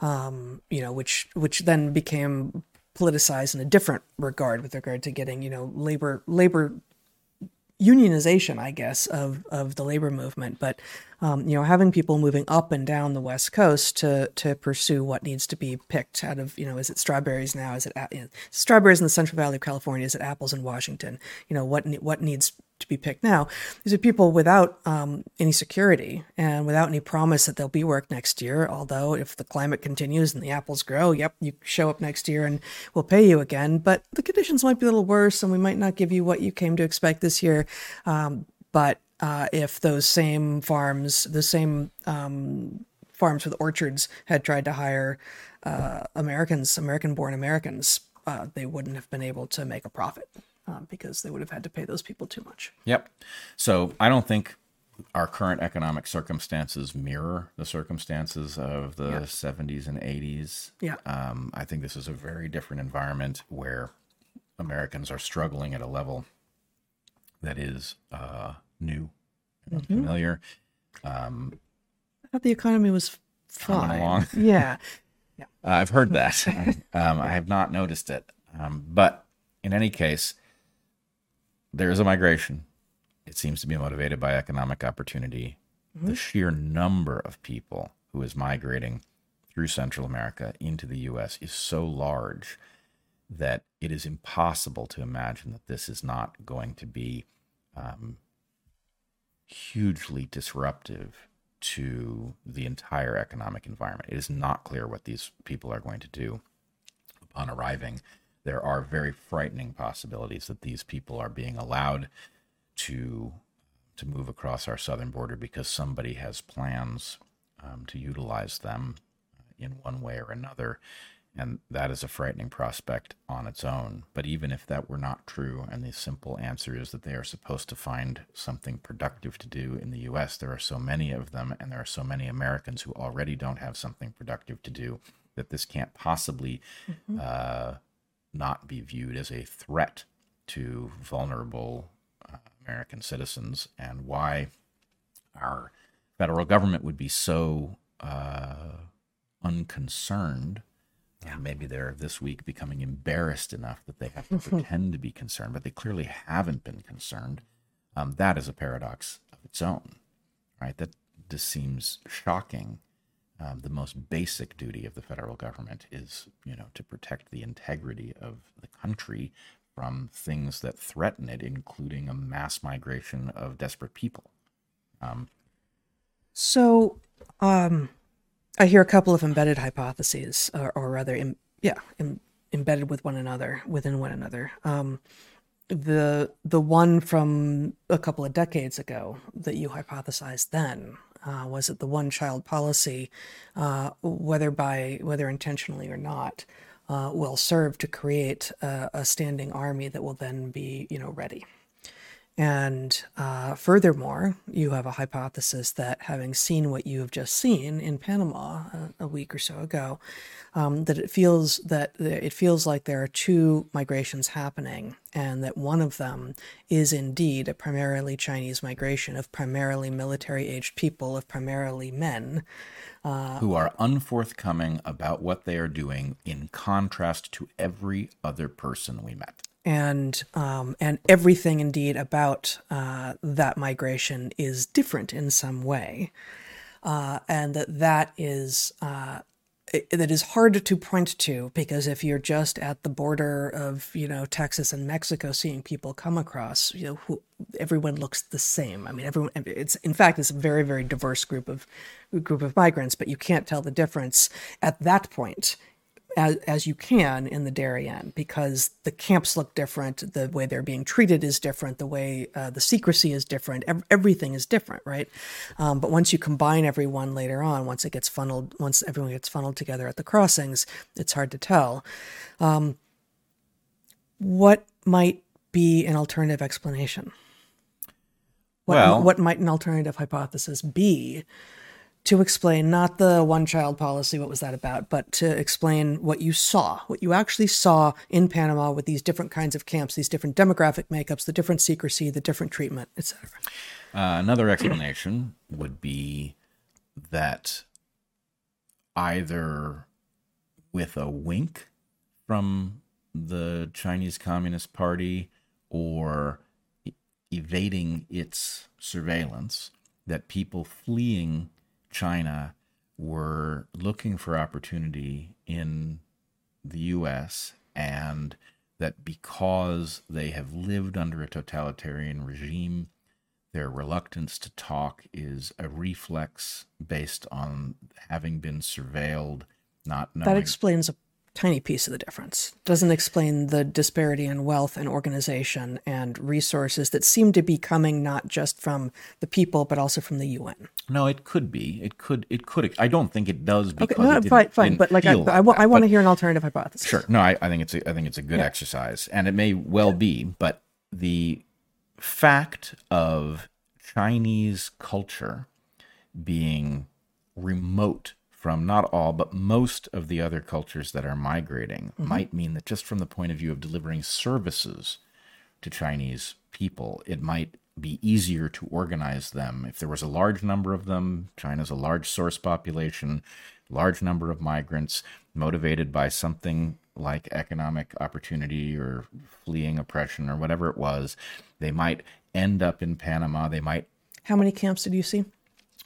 um, you know, which which then became politicized in a different regard with regard to getting you know labor labor unionization, I guess, of of the labor movement. But um, you know, having people moving up and down the West Coast to to pursue what needs to be picked out of you know, is it strawberries now? Is it you know, strawberries in the Central Valley of California? Is it apples in Washington? You know, what what needs to be picked now. These are people without um, any security and without any promise that there'll be work next year. Although, if the climate continues and the apples grow, yep, you show up next year and we'll pay you again. But the conditions might be a little worse, and we might not give you what you came to expect this year. Um, but uh, if those same farms, the same um, farms with orchards, had tried to hire uh, Americans, American-born Americans, uh, they wouldn't have been able to make a profit um, because they would have had to pay those people too much. Yep. So I don't think our current economic circumstances mirror the circumstances of the yeah. 70s and 80s. Yeah. Um, I think this is a very different environment where Americans are struggling at a level that is uh, new and mm-hmm. unfamiliar. Um, I thought the economy was fine. Yeah. yeah. Uh, I've heard that. um, I have not noticed it. Um, but in any case, there is a migration. It seems to be motivated by economic opportunity. Mm-hmm. The sheer number of people who is migrating through Central America into the U.S. is so large that it is impossible to imagine that this is not going to be um, hugely disruptive to the entire economic environment. It is not clear what these people are going to do upon arriving. There are very frightening possibilities that these people are being allowed to to move across our southern border because somebody has plans um, to utilize them in one way or another. And that is a frightening prospect on its own. But even if that were not true, and the simple answer is that they are supposed to find something productive to do in the US, there are so many of them, and there are so many Americans who already don't have something productive to do, that this can't possibly mm-hmm. uh, not be viewed as a threat to vulnerable uh, American citizens, and why our federal government would be so uh, unconcerned. Yeah. maybe they're this week becoming embarrassed enough that they have to pretend to be concerned, but they clearly haven't been concerned. Um, that is a paradox of its own, right? That just seems shocking. Um, the most basic duty of the federal government is, you know, to protect the integrity of the country from things that threaten it, including a mass migration of desperate people. Um, so, um, I hear a couple of embedded hypotheses, or, or rather, Im, yeah, Im, embedded with one another, within one another. Um, the the one from a couple of decades ago that you hypothesized then uh, was it the one child policy, uh, whether by whether intentionally or not, uh, will serve to create a, a standing army that will then be you know ready. And uh, furthermore, you have a hypothesis that having seen what you have just seen in Panama a, a week or so ago, um, that it feels that it feels like there are two migrations happening, and that one of them is indeed a primarily Chinese migration of primarily military-aged people, of primarily men, uh, who are unforthcoming about what they are doing, in contrast to every other person we met and um, and everything indeed about uh, that migration is different in some way, uh, and that that is uh, that is hard to point to because if you're just at the border of you know Texas and Mexico, seeing people come across, you know, who, everyone looks the same. I mean, everyone. It's in fact it's a very very diverse group of group of migrants, but you can't tell the difference at that point as, as you can in the Darien because the camps look different, the way they're being treated is different, the way uh, the secrecy is different, ev- everything is different, right? Um, but once you combine everyone later on, once it gets funneled, once everyone gets funneled together at the crossings, it's hard to tell. Um, what might be an alternative explanation? What, well, what might an alternative hypothesis be to explain not the one child policy, what was that about, but to explain what you saw, what you actually saw in Panama with these different kinds of camps, these different demographic makeups, the different secrecy, the different treatment, etc. Uh, another explanation would be that either with a wink from the Chinese Communist Party or evading its surveillance, that people fleeing China were looking for opportunity in the US and that because they have lived under a totalitarian regime, their reluctance to talk is a reflex based on having been surveilled, not knowing. That explains a tiny piece of the difference. Doesn't explain the disparity in wealth and organization and resources that seem to be coming not just from the people but also from the UN. No, it could be. It could. It could. I don't think it does. Because okay, no, it fine, fine. But like, I, I, I, I want to hear an alternative hypothesis. Sure. No, I, I think it's. A, I think it's a good yeah. exercise, and it may well be. But the fact of Chinese culture being remote from not all, but most of the other cultures that are migrating mm-hmm. might mean that just from the point of view of delivering services to Chinese people, it might be easier to organize them. If there was a large number of them, China's a large source population, large number of migrants motivated by something like economic opportunity or fleeing oppression or whatever it was, they might end up in Panama. They might. How many camps did you see?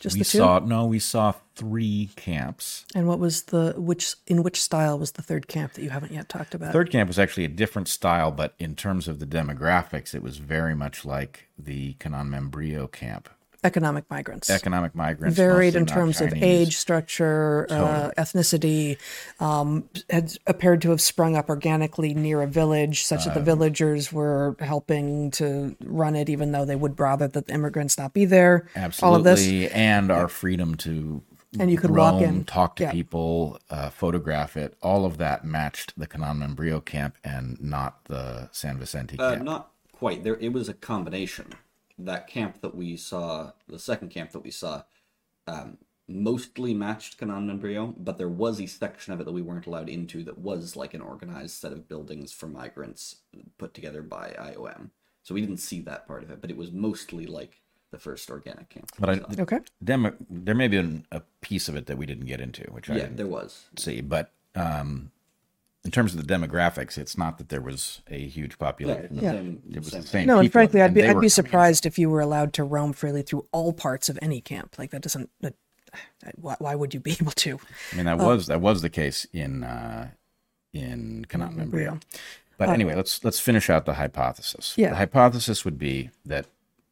Just we the two. saw no, we saw three camps. and what was the which in which style was the third camp that you haven't yet talked about? Third camp was actually a different style, but in terms of the demographics, it was very much like the Canaán Membrillo camp. Economic migrants. Economic migrants, varied in not terms of age, structure, uh, ethnicity, um, had appeared to have sprung up organically near a village, such Uh, that the villagers were helping to run it, even though they would rather that the immigrants not be there. Absolutely, All of this. and our freedom to And you could roam, walk in. talk to Yeah. people, uh, photograph it. All of that matched the Canaán Membrillo camp and not the San Vicente Uh, camp. not quite. There, it was a combination. That camp that we saw, the second camp that we saw, um, mostly matched Canaán Membrillo, but there was a section of it that we weren't allowed into that was like an organized set of buildings for migrants put together by IOM. So we didn't see that part of it, but it was mostly like the first organic camp. but I, the Okay. demo, there may be an, a piece of it that we didn't get into, which I yeah, didn't there was. see. But um, in terms of the demographics, it's not that there was a huge population. it's the Yeah. same, It was same the same No, and frankly, I'd be I'd be coming in. surprised if you were allowed to roam freely through all parts of any camp. Like that doesn't. That, why, why would you be able to? I mean, that was that was the case in uh, in Canaán Membrillo. But anyway, let's let's finish out the hypothesis. Yeah. The hypothesis would be that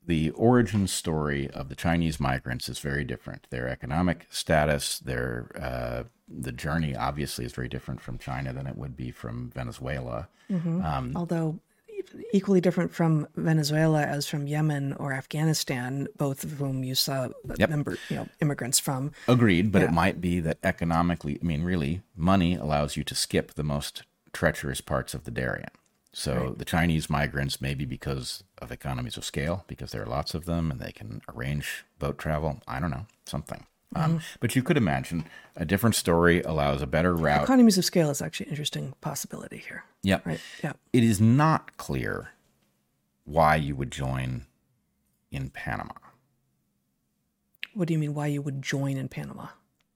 the origin story of the Chinese migrants is very different. Their economic status, their uh, the journey obviously is very different from China than it would be from Venezuela. Um, although equally different from Venezuela as from Yemen or Afghanistan, both of whom you saw Yep. member, you know, immigrants from. Agreed, but Yeah. it might be that economically, I mean, really, money allows you to skip the most treacherous parts of the Darien. So the Chinese migrants, maybe because of economies of scale, because there are lots of them and they can arrange boat travel. I don't know, something. Um, but you could imagine a different story allows a better route. Economies of scale is actually an interesting possibility here, Yep. right? Yeah. It is not clear why you would join in Panama. What do you mean? Why you would join in Panama?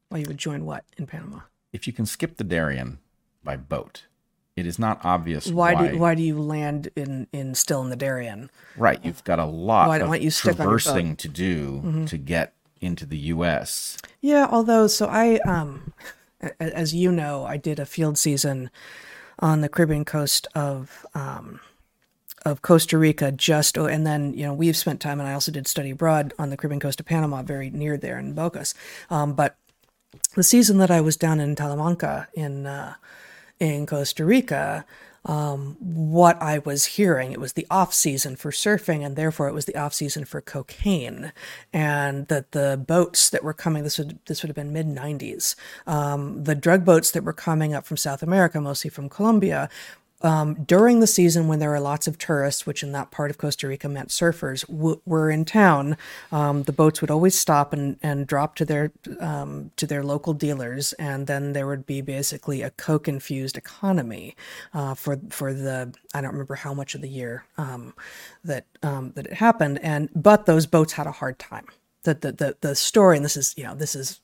Why you would join what in Panama? If you can skip the Darien by boat, it is not obvious Why, why. do why do you land in in still in the Darien? Right, you've got a lot Why of don't you stick on your boat? traversing to do to get into the U.S. Yeah, although so I um as you know, I did a field season on the Caribbean coast of um of Costa Rica just oh, and then you know we've spent time and I also did study abroad on the Caribbean coast of Panama very near there in Bocas. Um but the season that I was down in Talamanca in uh in Costa Rica, um, what I was hearing, it was the off season for surfing, and therefore it was the off season for cocaine, and that the boats that were coming, this would this would have been mid '90s, um, the drug boats that were coming up from South America, mostly from Colombia. Um, during the season when there were lots of tourists, which in that part of Costa Rica meant surfers, w- were in town, um, the boats would always stop and, and drop to their um, to their local dealers, and then there would be basically a coke infused economy uh, for for the I don't remember how much of the year um, that um, that it happened, and but those boats had a hard time. The, the, the, the story, and this is, you know, this is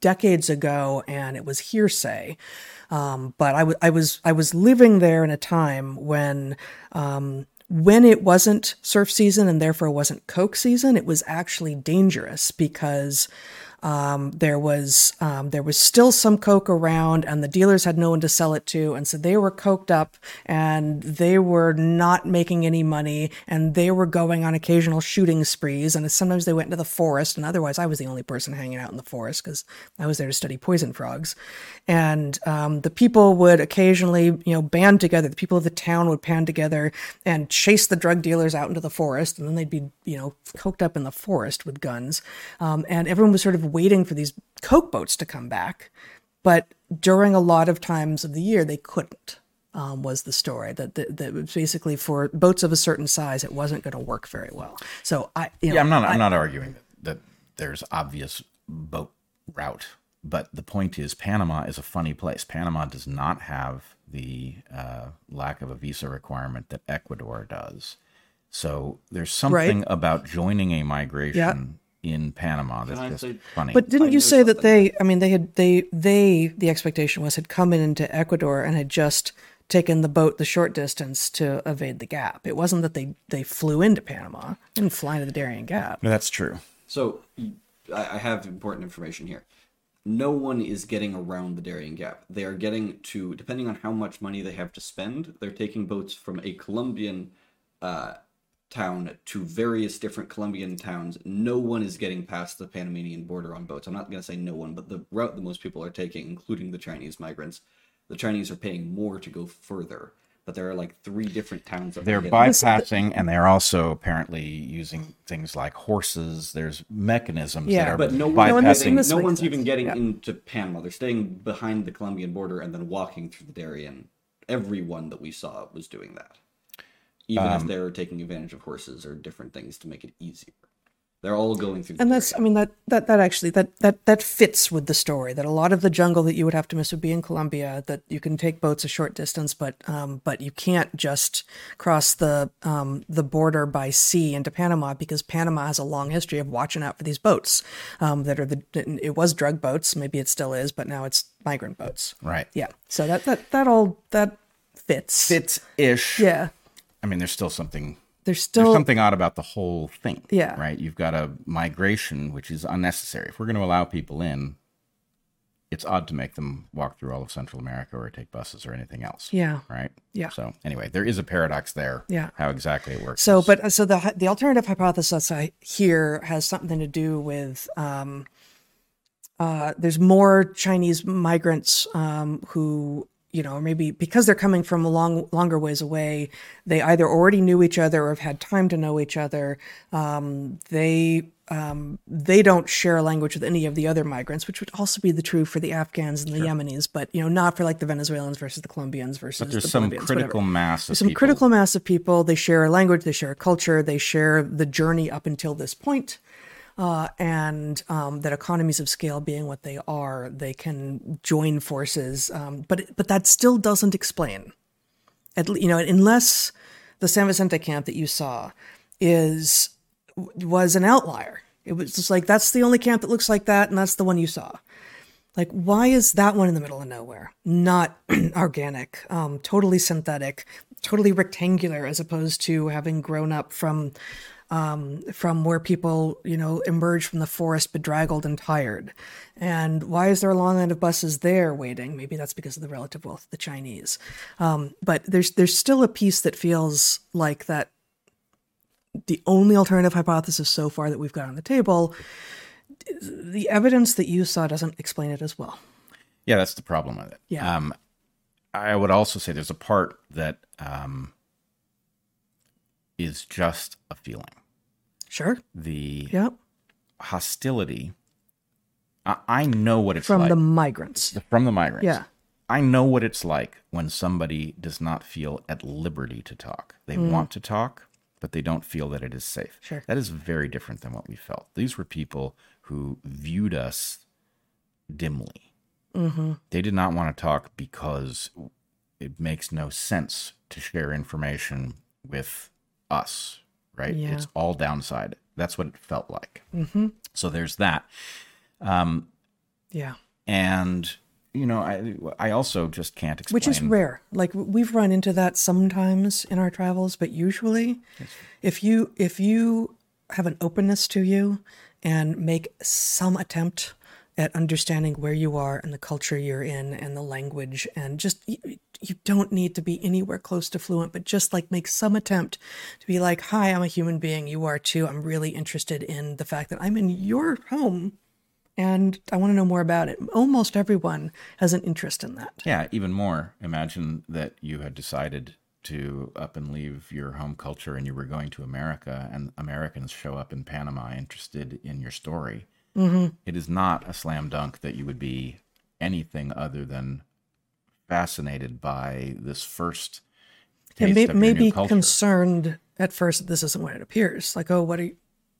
decades ago and it was hearsay. Um, but I was, I was living there in a time when, um, when it wasn't surf season and therefore wasn't coke season, it was actually dangerous because, um, there was um, there was still some coke around, and the dealers had no one to sell it to, and so they were coked up, and they were not making any money, and they were going on occasional shooting sprees, and sometimes they went into the forest, and otherwise I was the only person hanging out in the forest because I was there to study poison frogs, and um, the people would occasionally you know band together, the people of the town would band together and chase the drug dealers out into the forest, and then they'd be you know coked up in the forest with guns, um, and everyone was sort of waiting for these coke boats to come back, but during a lot of times of the year they couldn't. Um, was the story that, that that was basically for boats of a certain size, it wasn't going to work very well. So I, you know, Yeah, I'm not. I'm not arguing that, that there's obvious boat route, but the point is, Panama is a funny place. Panama does not have the uh, lack of a visa requirement that Ecuador does. So there's something about joining a migration in Panama that's just say- funny. But didn't I you know say that they? I mean, they had they they the expectation was had come in into Ecuador and had just taken the boat the short distance to evade the gap. It wasn't that they they flew into Panama, didn't fly into the Darien Gap. no, that's true. So I, I have important information here. No one is getting around the Darien Gap. They are getting to, depending on how much money they have to spend, they're taking boats from a Colombian uh, town to various different Colombian towns. No one is getting past the Panamanian border on boats. I'm not going to say no one, but the route that most people are taking, including the Chinese migrants, the Chinese are paying more to go further. But there are like three different towns that They're bypassing, and they're also apparently using things like horses. There's mechanisms Yeah. that are But no, No, and bypassing. and this no one's sense. even getting Yeah. into Panama. They're staying behind the Colombian border and then walking through the Darien. Everyone that we saw was doing that, even Um, if they're taking advantage of horses or different things to make it easier. They're all going through. The and that's i mean that that that actually that that that fits with the story that a lot of the jungle that you would have to miss would be in colombia that you can take boats a short distance but um but you can't just cross the um the border by sea into panama because panama has a long history of watching out for these boats um that are the it was drug boats maybe it still is but now it's migrant boats right. yeah so that that that all that fits Fits ish. yeah I mean, there's still something. there's still There's something odd about the whole thing. Yeah. Right. You've got a migration which is unnecessary. If we're going to allow people in, it's odd to make them walk through all of Central America or take buses or anything else. yeah Right. Yeah. So anyway, there is a paradox there. Yeah. How exactly it works. So, is- but so the the alternative hypothesis I here has something to do with um, uh, there's more Chinese migrants um, who you know maybe because they're coming from a long longer ways away, they either already knew each other or have had time to know each other. Um, they um, they don't share a language with any of the other migrants, which would also be the true for the Afghans and the Yemenis, but you know not for like the Venezuelans versus the Colombians versus but there's the some Bolivians, whatever critical mass of there's some people. critical mass of people. They share a language, they share a culture, they share the journey up until this point. Uh, and um, that economies of scale being what they are, they can join forces. Um, but but that still doesn't explain, at you know, unless the San Vicente camp that you saw is was an outlier. It was just like that's the only camp that looks like that, and that's the one you saw. Like, why is that one in the middle of nowhere? Not organic, um, totally synthetic, totally rectangular, as opposed to having grown up from um, from where people, you know, emerge from the forest bedraggled and tired. And why is there a long line of buses there waiting? Maybe that's because of the relative wealth of the Chinese. Um, but there's there's still a piece that feels like that. The only alternative hypothesis so far that we've got on the table, the evidence that you saw doesn't explain it as well. Yeah, that's the problem with it. Yeah. Um, I would also say there's a part that um, is just a feeling. Sure. The Yep. hostility. I, I know what it's From like the migrants. from the migrants. Yeah. I know what it's like when somebody does not feel at liberty to talk. They want to talk, but they don't feel that it is safe. Mm. Sure. That is very different than what we felt. These were people who viewed us dimly. Mm-hmm. They did not want to talk because it makes no sense to share information with us, right? Yeah. It's all downside. That's what it felt like. Mm-hmm. So there's that. Um, Yeah. and you know, I I also just can't explain. Which is rare. Like we've run into that sometimes in our travels, but usually if you if you have an openness to you and make some attempt at understanding where you are and the culture you're in and the language and just you, you don't need to be anywhere close to fluent but just like make some attempt to be like hi i'm a human being you are too i'm really interested in the fact that i'm in your home and i want to know more about it almost everyone has an interest in that Yeah, even more. Imagine that you had decided to up and leave your home culture and you were going to America, and Americans show up in Panama interested in your story. Mm-hmm. is not a slam dunk that you would be anything other than fascinated by this first taste and may, maybe concerned at first that this isn't what it appears. Like, oh, what are you,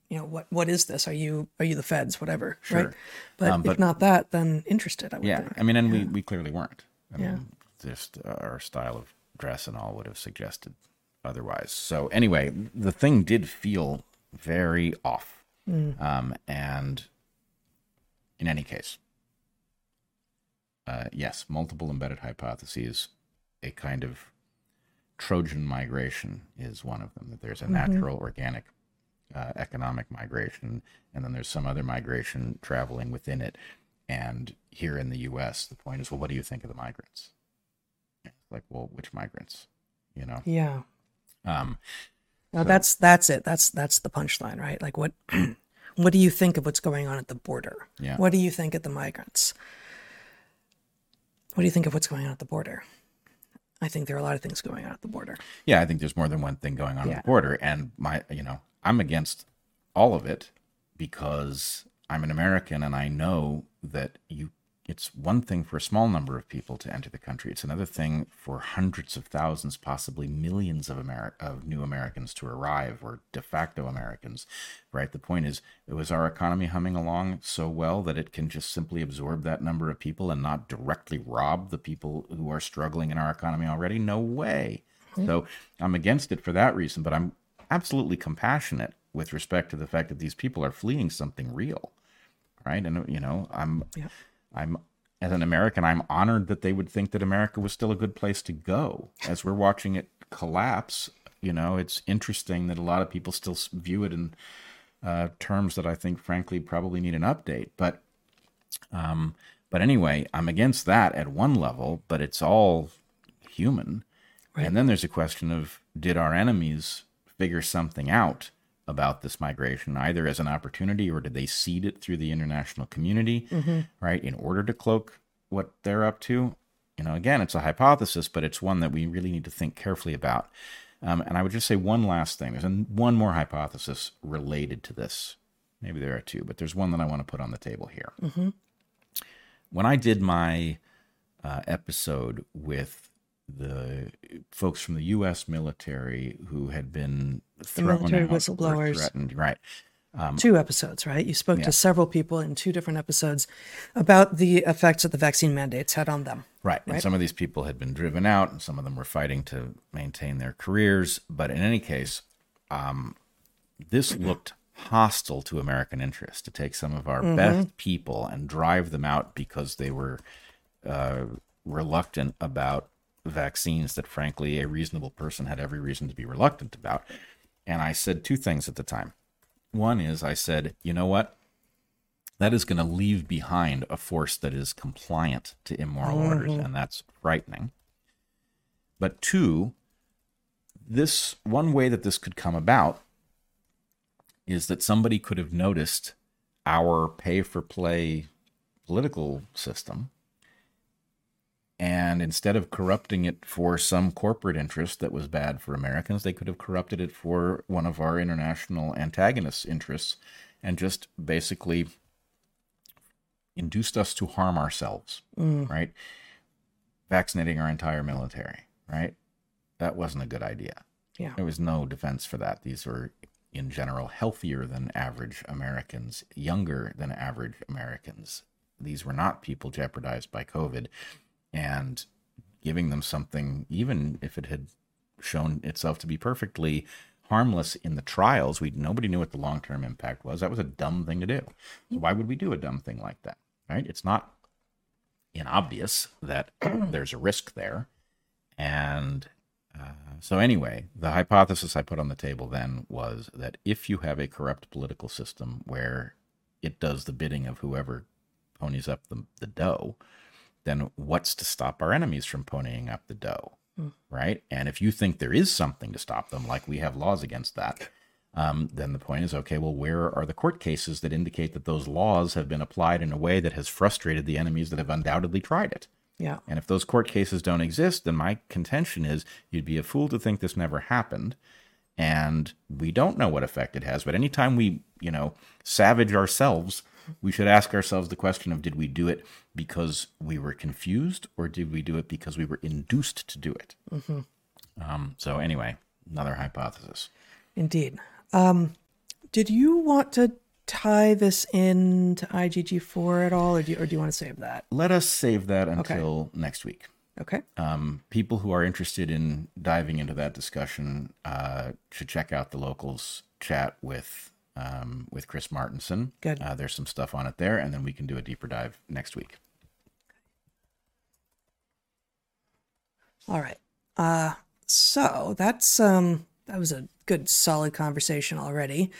you know, what what is this? Are you are you the feds? Whatever, right? But Um, if not that, then interested. I would Yeah, think. I mean, and we, we clearly weren't. I Yeah. mean, just uh, our style of dress and all would have suggested otherwise. So anyway, the thing did feel very off. Um, and in any case, uh, yes, multiple embedded hypotheses, a kind of Trojan migration is one of them. That there's a natural organic uh, economic migration, and then there's some other migration traveling within it. And here in the U.S., the point is, well, what do you think of the migrants? Like, well, which migrants? You know? Yeah. Um, Now that's that's it. That's that's the punchline, right? Like what what do you think of what's going on at the border? Yeah. What do you think of the migrants? What do you think of what's going on at the border? I think there are a lot of things going on at the border. yeah, I think there's more than one thing going on Yeah. at the border, and my, you know, I'm against all of it because I'm an American and I know that you. It's one thing for a small number of people to enter the country. It's another thing for hundreds of thousands, possibly millions of Ameri- of new Americans to arrive, or de facto Americans. Right. The point is, was our economy humming along so well that it can just simply absorb that number of people and not directly rob the people who are struggling in our economy already? No way. So I'm against it for that reason, but I'm absolutely compassionate with respect to the fact that these people are fleeing something real, right? And you know, I'm, Yeah. I'm as an American, I'm honored that they would think that America was still a good place to go. As we're watching it collapse, you know, it's interesting that a lot of people still view it in uh, terms that I think, frankly, probably need an update. But, um, but anyway, I'm against that at one level, but it's all human. And then there's a question of did our enemies figure something out about this migration, either as an opportunity or did they seed it through the international community, right, in order to cloak what they're up to? You know, again, it's a hypothesis, but it's one that we really need to think carefully about. Um, and I would just say one last thing. There's an- one more hypothesis related to this. Maybe there are two, but there's one that I want to put on the table here. When I did my uh, episode with the folks from the U.S. military who had been thrown military out or whistleblowers. threatened, right? two episodes, right? You spoke Yeah. to several people in two different episodes about the effects that the vaccine mandates had on them. Right. And some of these people had been driven out, and some of them were fighting to maintain their careers. But in any case, um, this looked hostile to American interests to take some of our best people and drive them out because they were uh, reluctant about vaccines that, frankly, a reasonable person had every reason to be reluctant about. And I said two things at the time. One is I said, you know what? that is going to leave behind a force that is compliant to immoral mm-hmm. orders, and that's frightening. But two, this one way that this could come about is that somebody could have noticed our pay for play political system. And instead of corrupting it for some corporate interest that was bad for Americans, they could have corrupted it for one of our international antagonists' interests and just basically induced us to harm ourselves, mm. right? Vaccinating our entire military, right? That wasn't a good idea. Yeah. There was no defense for that. These were, in general, healthier than average Americans, younger than average Americans. These were not people jeopardized by COVID. And giving them something, even if it had shown itself to be perfectly harmless in the trials, we nobody knew what the long term impact was. That was a dumb thing to do. So why would we do a dumb thing like that? Right? It's not inobvious that there's a risk there. And uh, so, anyway, the hypothesis I put on the table then was that if you have a corrupt political system where it does the bidding of whoever ponies up the, the dough, then what's to stop our enemies from ponying up the dough? Right. And if you think there is something to stop them, like we have laws against that, um, then the point is okay, well, where are the court cases that indicate that those laws have been applied in a way that has frustrated the enemies that have undoubtedly tried it? Yeah. And if those court cases don't exist, then my contention is you'd be a fool to think this never happened. And we don't know what effect it has. But anytime we, you know, savage ourselves, we should ask ourselves the question of did we do it because we were confused or did we do it because we were induced to do it? Um, so, anyway, another hypothesis. Indeed. Um, did you want to tie this into IgG4 at all, or do you, or do you want to save that? Let us save that until next week. Okay. um, people who are interested in diving into that discussion uh, should check out the locals chat with um, with Chris Martenson. Good. Uh, there's some stuff on it there, and then we can do a deeper dive next week. All right. Uh, so that's um, that was a good, solid conversation already.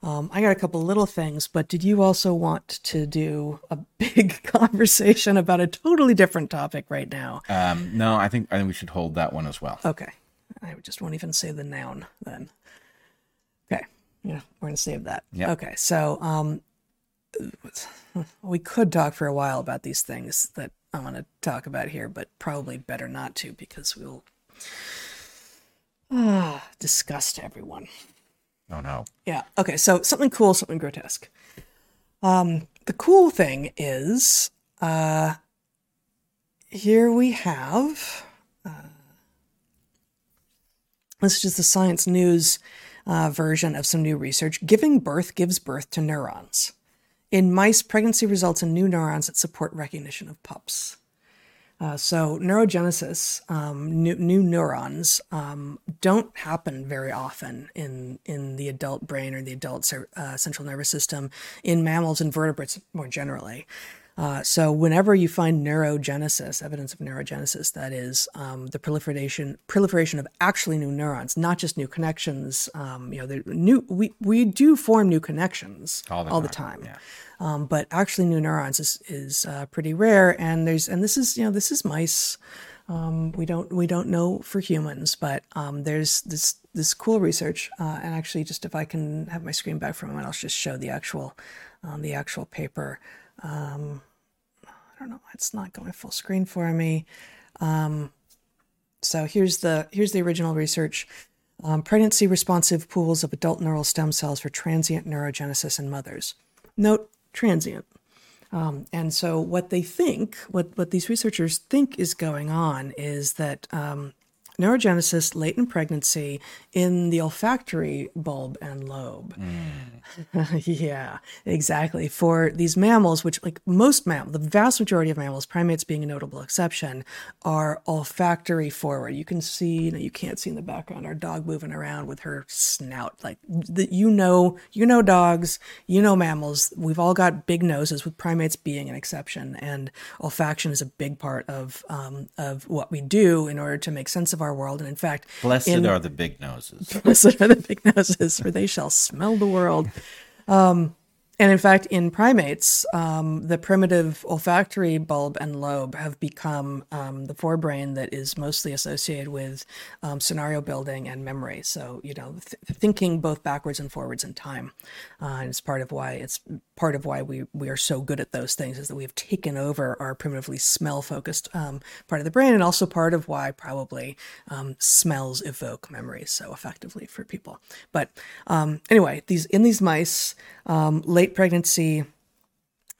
Um, I got a couple little things, but did you also want to do a big conversation about a totally different topic right now? Um, no, I think I think we should hold that one as well. Okay. I just won't even say the noun then. Okay. Yeah, we're going to save that. Okay. So, um, we could talk for a while about these things that I want to talk about here, but probably better not to because we'll ah, disgust everyone. Oh no. Yeah. Okay. So something cool, something grotesque. Um, the cool thing is, uh, here we have. Uh, this is just the Science News uh, version of some new research. Giving birth gives birth to neurons. In mice, pregnancy results in new neurons that support recognition of pups. Uh, so neurogenesis, um, new, new neurons, um, don't happen very often in in the adult brain or the adult uh, central nervous system in mammals and vertebrates more generally. Uh, so whenever you find neurogenesis, evidence of neurogenesis, that is um, the proliferation proliferation of actually new neurons, not just new connections. Um, you know, new we we do form new connections All the all the time, time. yeah. Um, but actually, new neurons is is uh, pretty rare, and there's and this is you know this is mice. Um, we don't we don't know for humans, but um, there's this this cool research, uh, and actually, just if I can have my screen back for a moment, I'll just show the actual um, the actual paper. Um, I don't know, it's not going full screen for me. Um, so here's the here's the original research. Um, pregnancy responsive pools of adult neural stem cells for transient neurogenesis in mothers. Note transient. Um, and so, what they think, what, what these researchers think is going on, is that um, neurogenesis late in pregnancy in the olfactory bulb and lobe. yeah, exactly. For these mammals, which, like most mammals, the vast majority of mammals, primates being a notable exception, are olfactory forward. You can see, you know, you can't see in the background our dog moving around with her snout. Like, the, you know, you know dogs, you know mammals. We've all got big noses, with primates being an exception. And olfaction is a big part of um, of what we do in order to make sense of our world. And in fact, Blessed in- are the big noses. Blessed are the big noses, for they shall smell the world. Um, and in fact, in primates, um, the primitive olfactory bulb and lobe have become um, the forebrain that is mostly associated with um, scenario building and memory. So, you know, th- thinking both backwards and forwards in time. Uh, and it's part of why it's part of why we, we are so good at those things is that we have taken over our primitively smell focused um, part of the brain, and also part of why probably um, smells evoke memories so effectively for people. But um, anyway, these in these mice, um, late pregnancy.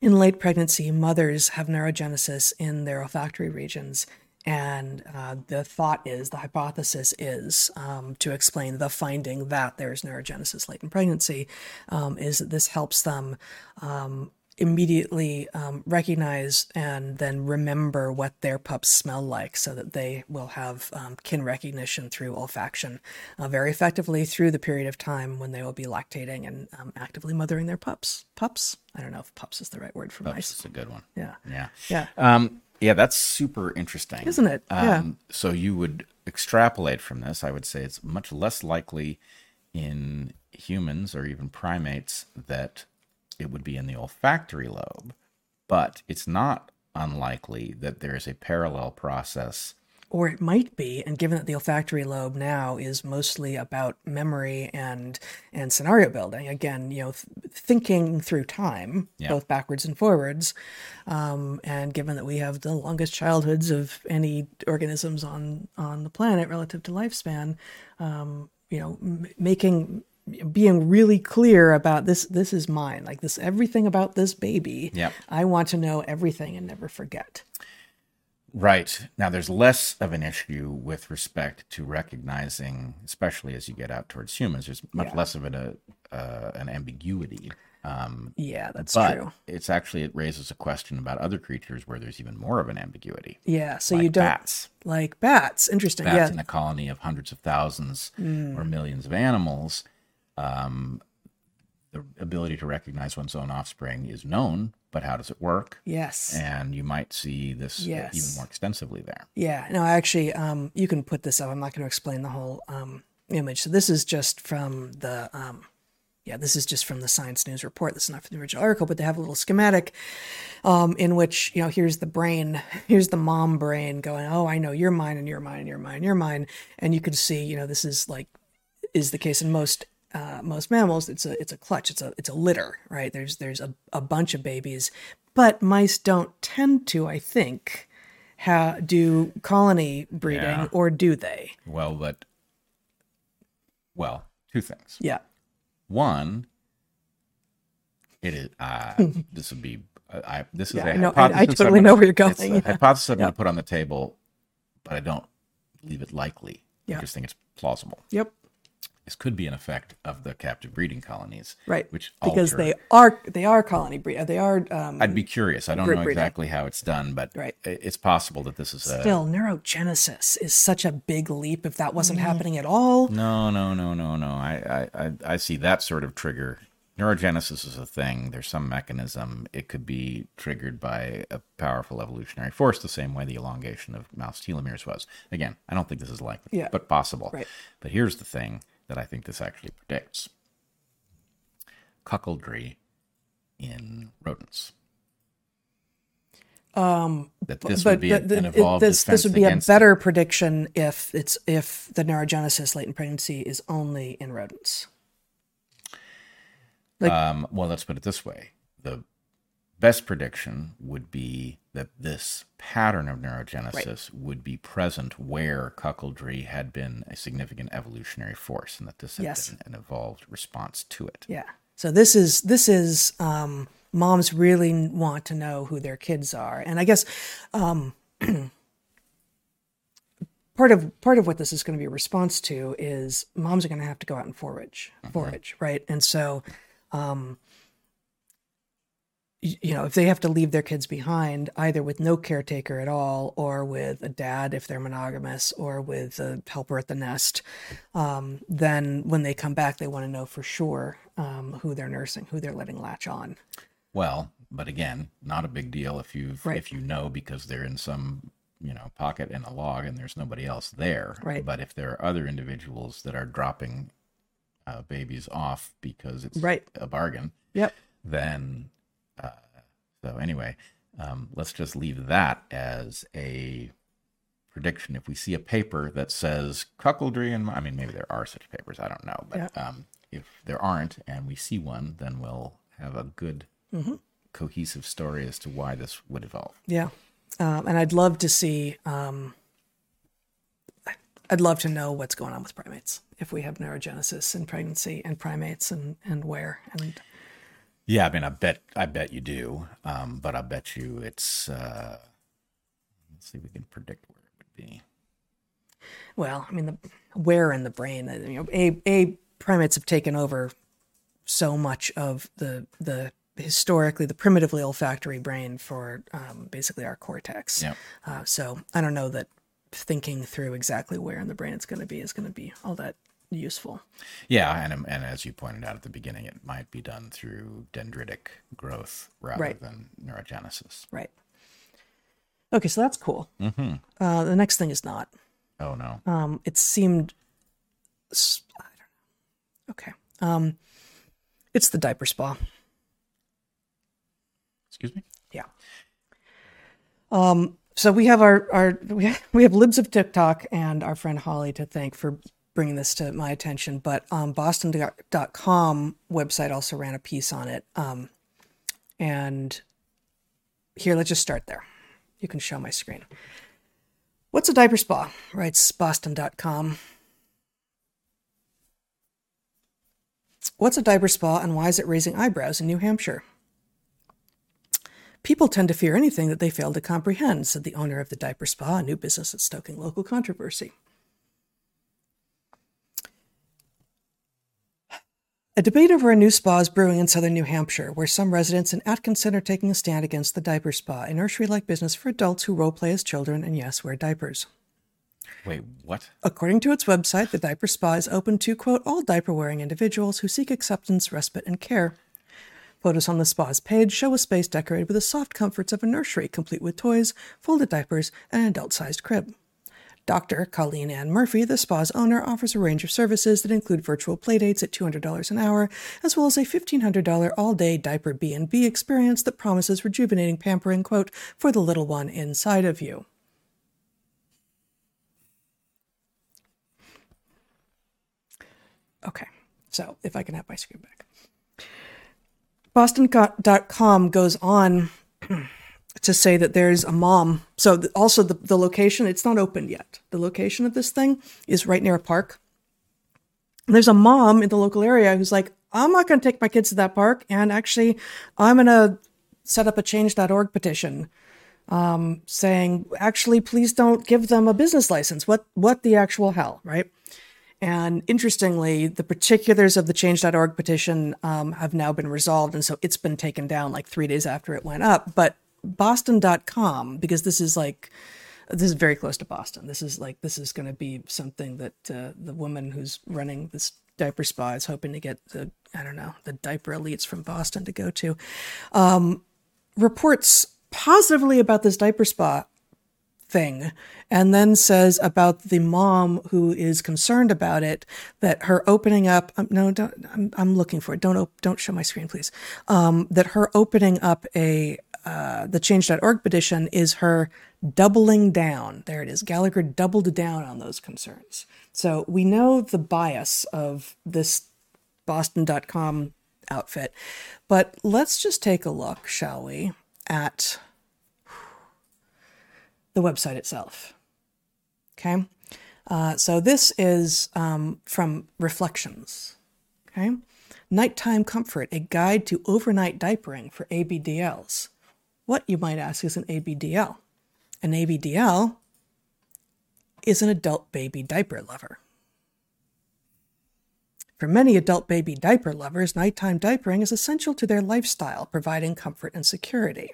In late pregnancy, mothers have neurogenesis in their olfactory regions, and uh, the thought is, the hypothesis is, um, to explain the finding that there's neurogenesis late in pregnancy, um, is that this helps them um, immediately um, recognize and then remember what their pups smell like so that they will have um, kin recognition through olfaction uh, very effectively through the period of time when they will be lactating and um, actively mothering their pups. Pups? I don't know if pups is the right word for mice. That's a good one. Yeah. Yeah. Yeah. Um, yeah, that's super interesting. Isn't it? Yeah. Um, so you would extrapolate from this, I would say it's much less likely in humans or even primates that it would be in the olfactory lobe, but it's not unlikely that there is a parallel process. Or it might be, and given that the olfactory lobe now is mostly about memory and and scenario building, again, you know, th- thinking through time, Yeah. both backwards and forwards, um, and given that we have the longest childhoods of any organisms on on the planet relative to lifespan, um, you know, m- making being really clear about this this is mine like this everything about this baby Yep. i want to know everything and never forget Right. Now, there's less of an issue with respect to recognizing, especially as you get out towards humans, there's much Yeah. less of an, uh, uh, an ambiguity. Um, yeah that's but true it's actually, it raises a question about other creatures where there's even more of an ambiguity. yeah so like you don't bats. like bats interesting Bats yeah in a colony of hundreds of thousands or millions of animals. Um, the ability to recognize one's own offspring is known, but how does it work? yes And you might see this uh, Yes. even more extensively there. Yeah, no, actually, um, you can put this up. I'm not going to explain the whole um, image. So this is just from the um, yeah, this is just from the Science News report. This is not from the original article, but they have a little schematic um, in which, you know, here's the brain, here's the mom brain going, oh, I know you're mine and you're mine and you're mine and you're mine. And you can see, you know, this is like, is the case in most uh, most mammals. It's a it's a clutch. It's a it's a litter, right? There's there's a, a bunch of babies, but mice don't tend to, I think, ha- do colony breeding, Yeah. or do they? Well, but well, two things. Yeah. One, it is. Uh, this would be. Uh, I this is Yeah, a I know- I- I totally know where you're It's going, a yeah. hypothesis I'm going to put on the table, but I don't leave it likely. Yeah. I just think it's plausible. Yep. This could be an effect of the captive breeding colonies, Right. Which because alter- they are they are colony breed. They are um, I'd be curious. I don't know breeding. exactly how it's done, but Right. it's possible that this is a still neurogenesis is such a big leap. If that Mm. wasn't happening at all, No, no, no, no, no. I, I, I, I see that sort of trigger. Neurogenesis is a thing. There's some mechanism. It could be triggered by a powerful evolutionary force, the same way the elongation of mouse telomeres was. Again, I don't think this is likely, Yeah. but possible. Right. But here's the thing that I think this actually predicts: cuckoldry in rodents. Um, that this would be the- an it- evolved this this would be a against it. better prediction if it's if the neurogenesis latent pregnancy is only in rodents. Like- um, well, let's put it this way: the best prediction would be that this pattern of neurogenesis would be present where cuckoldry had been a significant evolutionary force, and that this had Yes. been an evolved response to it. Yeah. So this is this is um, moms really want to know who their kids are, and I guess um, part of part of what this is going to be a response to is moms are going to have to go out and forage, forage, right? And so, um, you know, if they have to leave their kids behind, either with no caretaker at all, or with a dad if they're monogamous, or with a helper at the nest, um, then when they come back, they want to know for sure um, who they're nursing, who they're letting latch on. Well, but again, not a big deal if you Right. if you know because they're in some you know pocket in a log and there's nobody else there. Right. But if there are other individuals that are dropping uh, babies off because it's Right. a bargain, Yep. then uh, so anyway um, let's just leave that as a prediction if we see a paper that says cuckoldry and i mean maybe there are such papers i don't know but um, if there aren't and we see one then we'll have a good cohesive story as to why this would evolve Yeah. Um, and I'd love to see, um, I'd love to know what's going on with primates if we have neurogenesis in pregnancy and primates and, and where. And yeah i mean i bet i bet you do um, but i bet you it's uh, let's see if we can predict where it would be well, I mean, the where in the brain, uh, you know, a, a primates have taken over so much of the, the historically, the primitively olfactory brain for um, basically our cortex. Yep. Uh, so I don't know that thinking through exactly where in the brain it's going to be is going to be all that useful. Yeah, and and as you pointed out at the beginning, it might be done through dendritic growth rather Right. than neurogenesis. Right. Okay, so that's cool. Mm-hmm. Uh, the next thing is not. Oh no. Um, it seemed. I don't know. Okay. Um, it's the diaper spa. Excuse me. Yeah. Um, so we have our, our we have, we have libs of TikTok and our friend Holly to thank for bringing this to my attention. But um, Boston.com website also ran a piece on it. Um, and here, let's just start there. You can show my screen. What's a diaper spa? Writes Boston.com. What's a diaper spa and why is it raising eyebrows in New Hampshire? People tend to fear anything that they fail to comprehend, said the owner of the diaper spa, a new business that's stoking local controversy. A debate over a new spa is brewing in southern New Hampshire, where some residents in Atkinson are taking a stand against the diaper spa, a nursery like business for adults who role play as children and, yes, wear diapers. Wait, what? According to its website, the diaper spa is open to, quote, all diaper wearing individuals who seek acceptance, respite, and care. Photos on the spa's page show a space decorated with the soft comforts of a nursery, complete with toys, folded diapers, and an adult sized crib. Dr. Colleen Ann Murphy, the spa's owner, offers a range of services that include virtual playdates at $200 an hour, as well as a $1,500 all-day diaper B&B experience that promises rejuvenating pampering, quote, for the little one inside of you. Okay, so if I can have my screen back. Boston.com goes on to say that there's a mom. So also the, the location, it's not open yet. The location of this thing is right near a park. There's a mom in the local area who's like, I'm not going to take my kids to that park. And actually, I'm going to set up a change.org petition um, saying, actually, please don't give them a business license. What, what the actual hell, right? And interestingly, the particulars of the change.org petition um, have now been resolved. And so it's been taken down like three days after it went up. But boston.com, because this is like, this is very close to Boston. This is like, this is going to be something that uh, the woman who's running this diaper spa is hoping to get the, I don't know, the diaper elites from Boston to go to. Um, reports positively about this diaper spa thing and then says about the mom who is concerned about it that her opening up um, no don't I'm, I'm looking for it don't op- don't show my screen please um, that her opening up a uh, the change.org petition is her doubling down there it is gallagher doubled down on those concerns so we know the bias of this boston.com outfit but let's just take a look shall we at the website itself. Okay. Uh, so this is um, from Reflections. Okay. Nighttime Comfort, a guide to overnight diapering for ABDLs. What, you might ask, is an ABDL? An ABDL is an adult baby diaper lover. For many adult baby diaper lovers, nighttime diapering is essential to their lifestyle, providing comfort and security.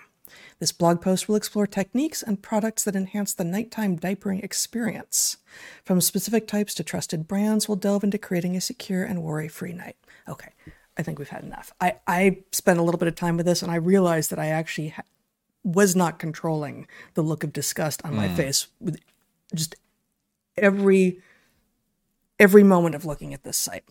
This blog post will explore techniques and products that enhance the nighttime diapering experience. From specific types to trusted brands, we'll delve into creating a secure and worry free night. Okay, I think we've had enough. I, I spent a little bit of time with this and I realized that I actually ha- was not controlling the look of disgust on my face with just every every moment of looking at this site.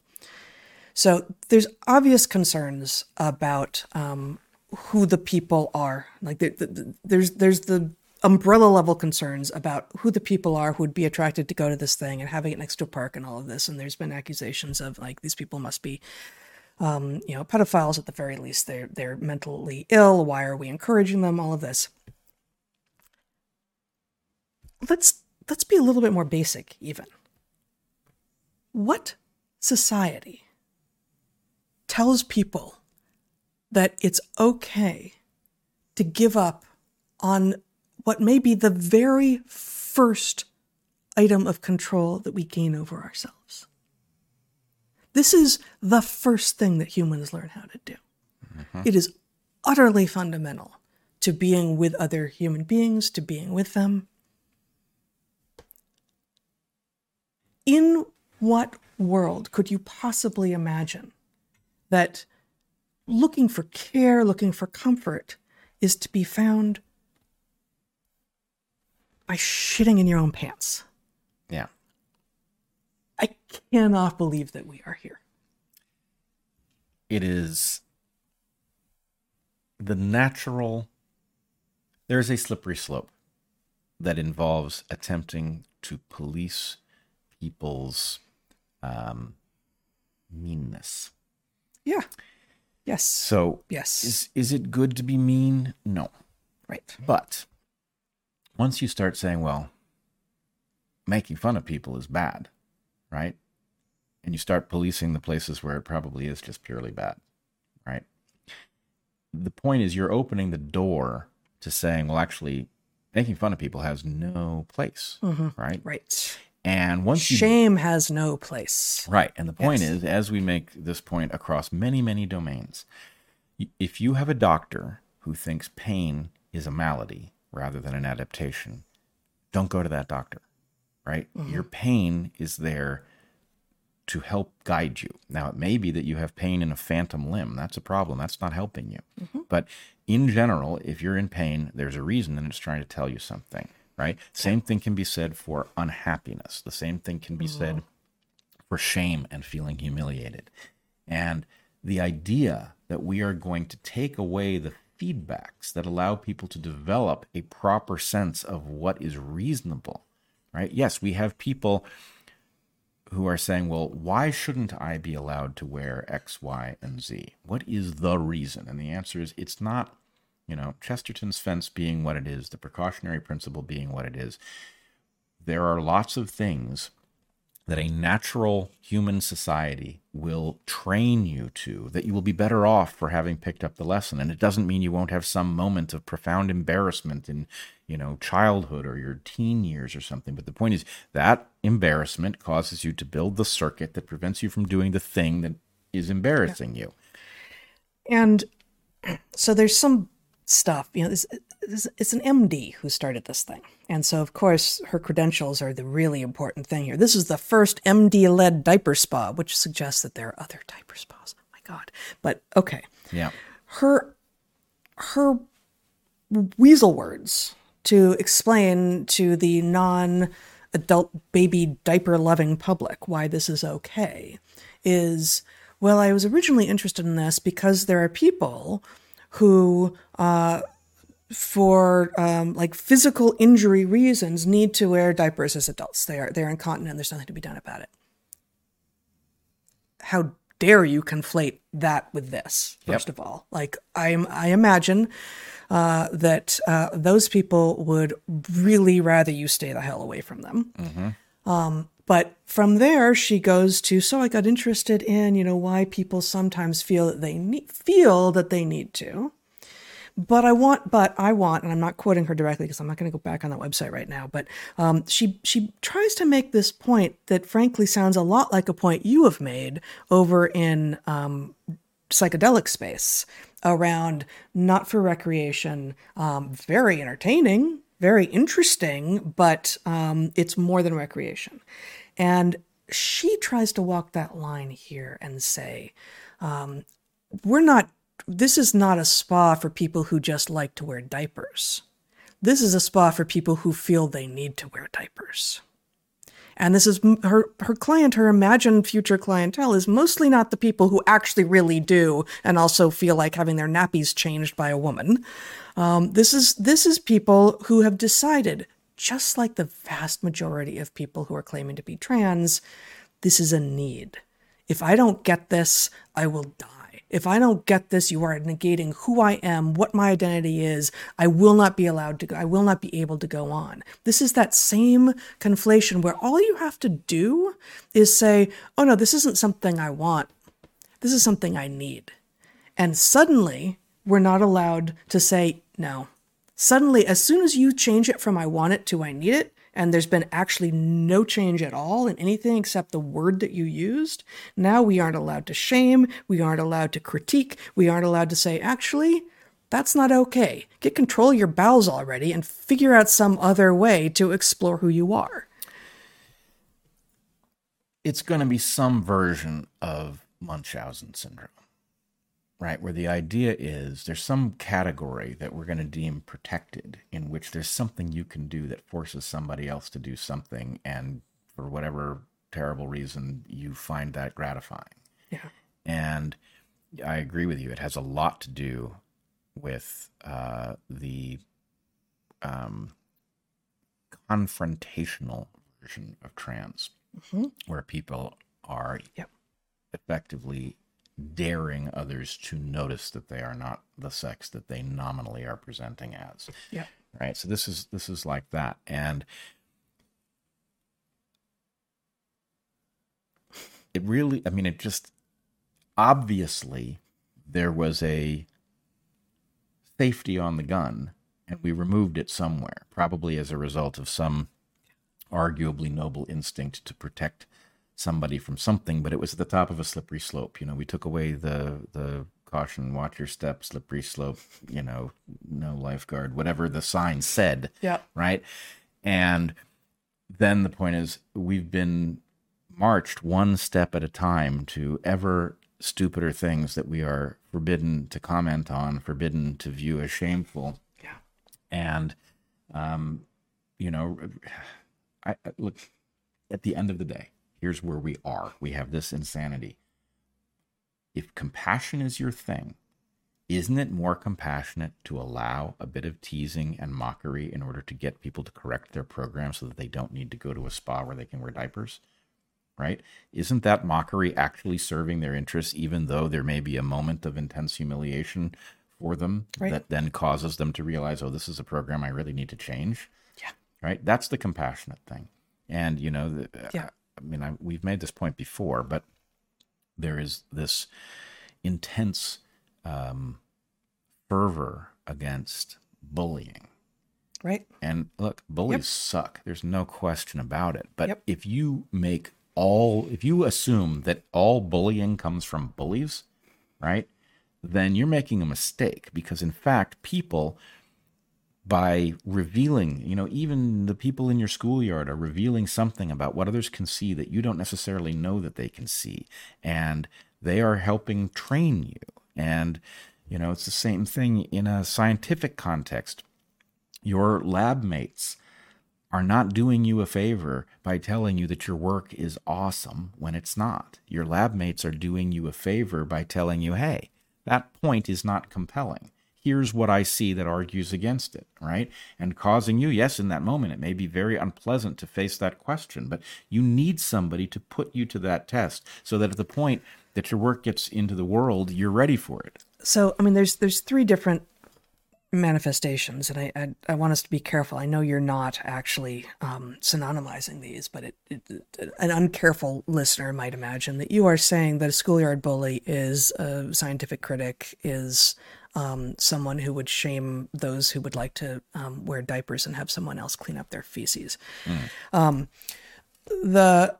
So there's obvious concerns about um, who the people are. Like the, the, there's there's the umbrella level concerns about who the people are who would be attracted to go to this thing and having it next to a park and all of this. And there's been accusations of like these people must be, um, you know, pedophiles at the very least. They're they're mentally ill. Why are we encouraging them? All of this. Let's let's be a little bit more basic, even. What society tells people that it's okay to give up on what may be the very first item of control that we gain over ourselves. This is the first thing that humans learn how to do. Mm-hmm. It is utterly fundamental to being with other human beings, to being with them. In what world could you possibly imagine that looking for care, looking for comfort, is to be found by shitting in your own pants. Cannot believe that we are here. It is the natural. There's a slippery slope that involves attempting to police people's um, meanness. Yeah. Yes. So, Yes. is is it good to be mean? No. right. But once you start saying, well, making fun of people is bad, right? And you start policing the places where it probably is just purely bad, right? The point is, you're opening the door to saying, well, actually, making fun of people has no place, mm-hmm. right? Right. And once you Shame has no place. Right. And the point Yes. is, as we make this point across many, many domains, if you have a doctor who thinks pain is a malady rather than an adaptation, don't go to that doctor. Right? Mm-hmm. Your pain is there to help guide you. Now, it may be that you have pain in a phantom limb. That's a problem. That's not helping you. Mm-hmm. But in general, if you're in pain, there's a reason and it's trying to tell you something. right? Same thing can be said for unhappiness. The same thing can be said for shame and feeling humiliated. And the idea that we are going to take away the feedbacks that allow people to develop a proper sense of what is reasonable, right? Yes, we have people who are saying, well, why shouldn't I be allowed to wear X, Y, and Z? What is the reason? And the answer is it's not, you know, Chesterton's fence being what it is, the precautionary principle being what it is. There are lots of things that a natural human society will train you to, that you will be better off for having picked up the lesson. And it doesn't mean you won't have some moment of profound embarrassment in, you know, childhood or your teen years or something. But the point is that embarrassment causes you to build the circuit that prevents you from doing the thing that is embarrassing you. And so there's some stuff, you know, this, this, it's an MD who started this thing. And so, of course, her credentials are the really important thing here. This is the first MD led diaper spa, which suggests that there are other diaper spas. Oh my God. But okay. Yeah. Her, her weasel words to explain to the non adult baby diaper loving public why this is okay is well, I was originally interested in this because there are people who, uh, for um, like physical injury reasons, need to wear diapers as adults. They are they're incontinent. There's nothing to be done about it. How dare you conflate that with this? First Yep. of all, like I I imagine uh, that uh, those people would really rather you stay the hell away from them. Um, but from there, she goes to so I got interested in you know why people sometimes feel that they need, feel that they need to. But I want, but I want, and I'm not quoting her directly because I'm not going to go back on that website right now. But um, she she tries to make this point that, frankly, sounds a lot like a point you have made over in um, psychedelic space around not for recreation, um, very entertaining, very interesting, but um, it's more than recreation. And she tries to walk that line here and say, um, we're not, this is not a spa for people who just like to wear diapers. This is a spa for people who feel they need to wear diapers. And this is her her client, her imagined future clientele is mostly not the people who actually really do and also feel like having their nappies changed by a woman. Um, this is this is people who have decided, just like the vast majority of people who are claiming to be trans, this is a need. If I don't get this, I will die. If I don't get this, you are negating who I am, what my identity is. I will not be allowed to go. I will not be able to go on. This is that same conflation where all you have to do is say, oh no, this isn't something I want. This is something I need. And suddenly, we're not allowed to say no. Suddenly, as soon as you change it from I want it to I need it, and there's been actually no change at all in anything except the word that you used, now we aren't allowed to shame, we aren't allowed to critique, we aren't allowed to say, actually, that's not okay. Get control of your bowels already and figure out some other way to explore who you are. it's going to be some version of Munchausen syndrome, right? Where the idea is there's some category that we're going to deem protected in which there's something you can do that forces somebody else to do something, and for whatever terrible reason, you find that gratifying. Yeah. And I agree with you. It has a lot to do with uh, the um, confrontational version of trans, where people are Yep. effectively daring others to notice that they are not the sex that they nominally are presenting as. Yeah. right? So this is this is like that. And it really i mean it just obviously there was a safety on the gun and we removed it somewhere probably as a result of some arguably noble instinct to protect somebody from something but it was at the top of a slippery slope you know we took away the the caution watch your step slippery slope you know no lifeguard whatever the sign said Yeah. right and then the point is we've been marched one step at a time to ever stupider things that we are forbidden to comment on forbidden to view as shameful Yeah. and um you know, I, I look at the end of the day. Here's where we are. We have this insanity. If compassion is your thing, isn't it more compassionate to allow a bit of teasing and mockery in order to get people to correct their program so that they don't need to go to a spa where they can wear diapers? Right? Isn't that mockery actually serving their interests, even though there may be a moment of intense humiliation for them Right. that then causes them to realize, oh, this is a program I really need to change? Yeah. Right? That's the compassionate thing. And, you know, the, Yeah. I mean, I, we've made this point before, but there is this intense um, fervor against bullying. Right. And look, bullies Yep. suck. There's no question about it. But Yep. if you make all, if you assume that all bullying comes from bullies, right, then you're making a mistake because, in fact, people, by revealing, you know, even the people in your schoolyard are revealing something about what others can see that you don't necessarily know that they can see. And they are helping train you. And, you know, it's the same thing in a scientific context your lab mates are not doing you a favor by telling you that your work is awesome when it's not. Your lab mates are doing you a favor by telling you, hey, that point is not compelling. Here's what I see that argues against it, right? And causing you, yes, in that moment, it may be very unpleasant to face that question, but you need somebody to put you to that test so that at the point that your work gets into the world, you're ready for it. So, I mean, there's there's three different manifestations, and I I, I want us to be careful. I know you're not actually um, synonymizing these, but it, it, an uncareful listener might imagine that you are saying that a schoolyard bully is a scientific critic, is um, someone who would shame those who would like to um, wear diapers and have someone else clean up their feces. Um, the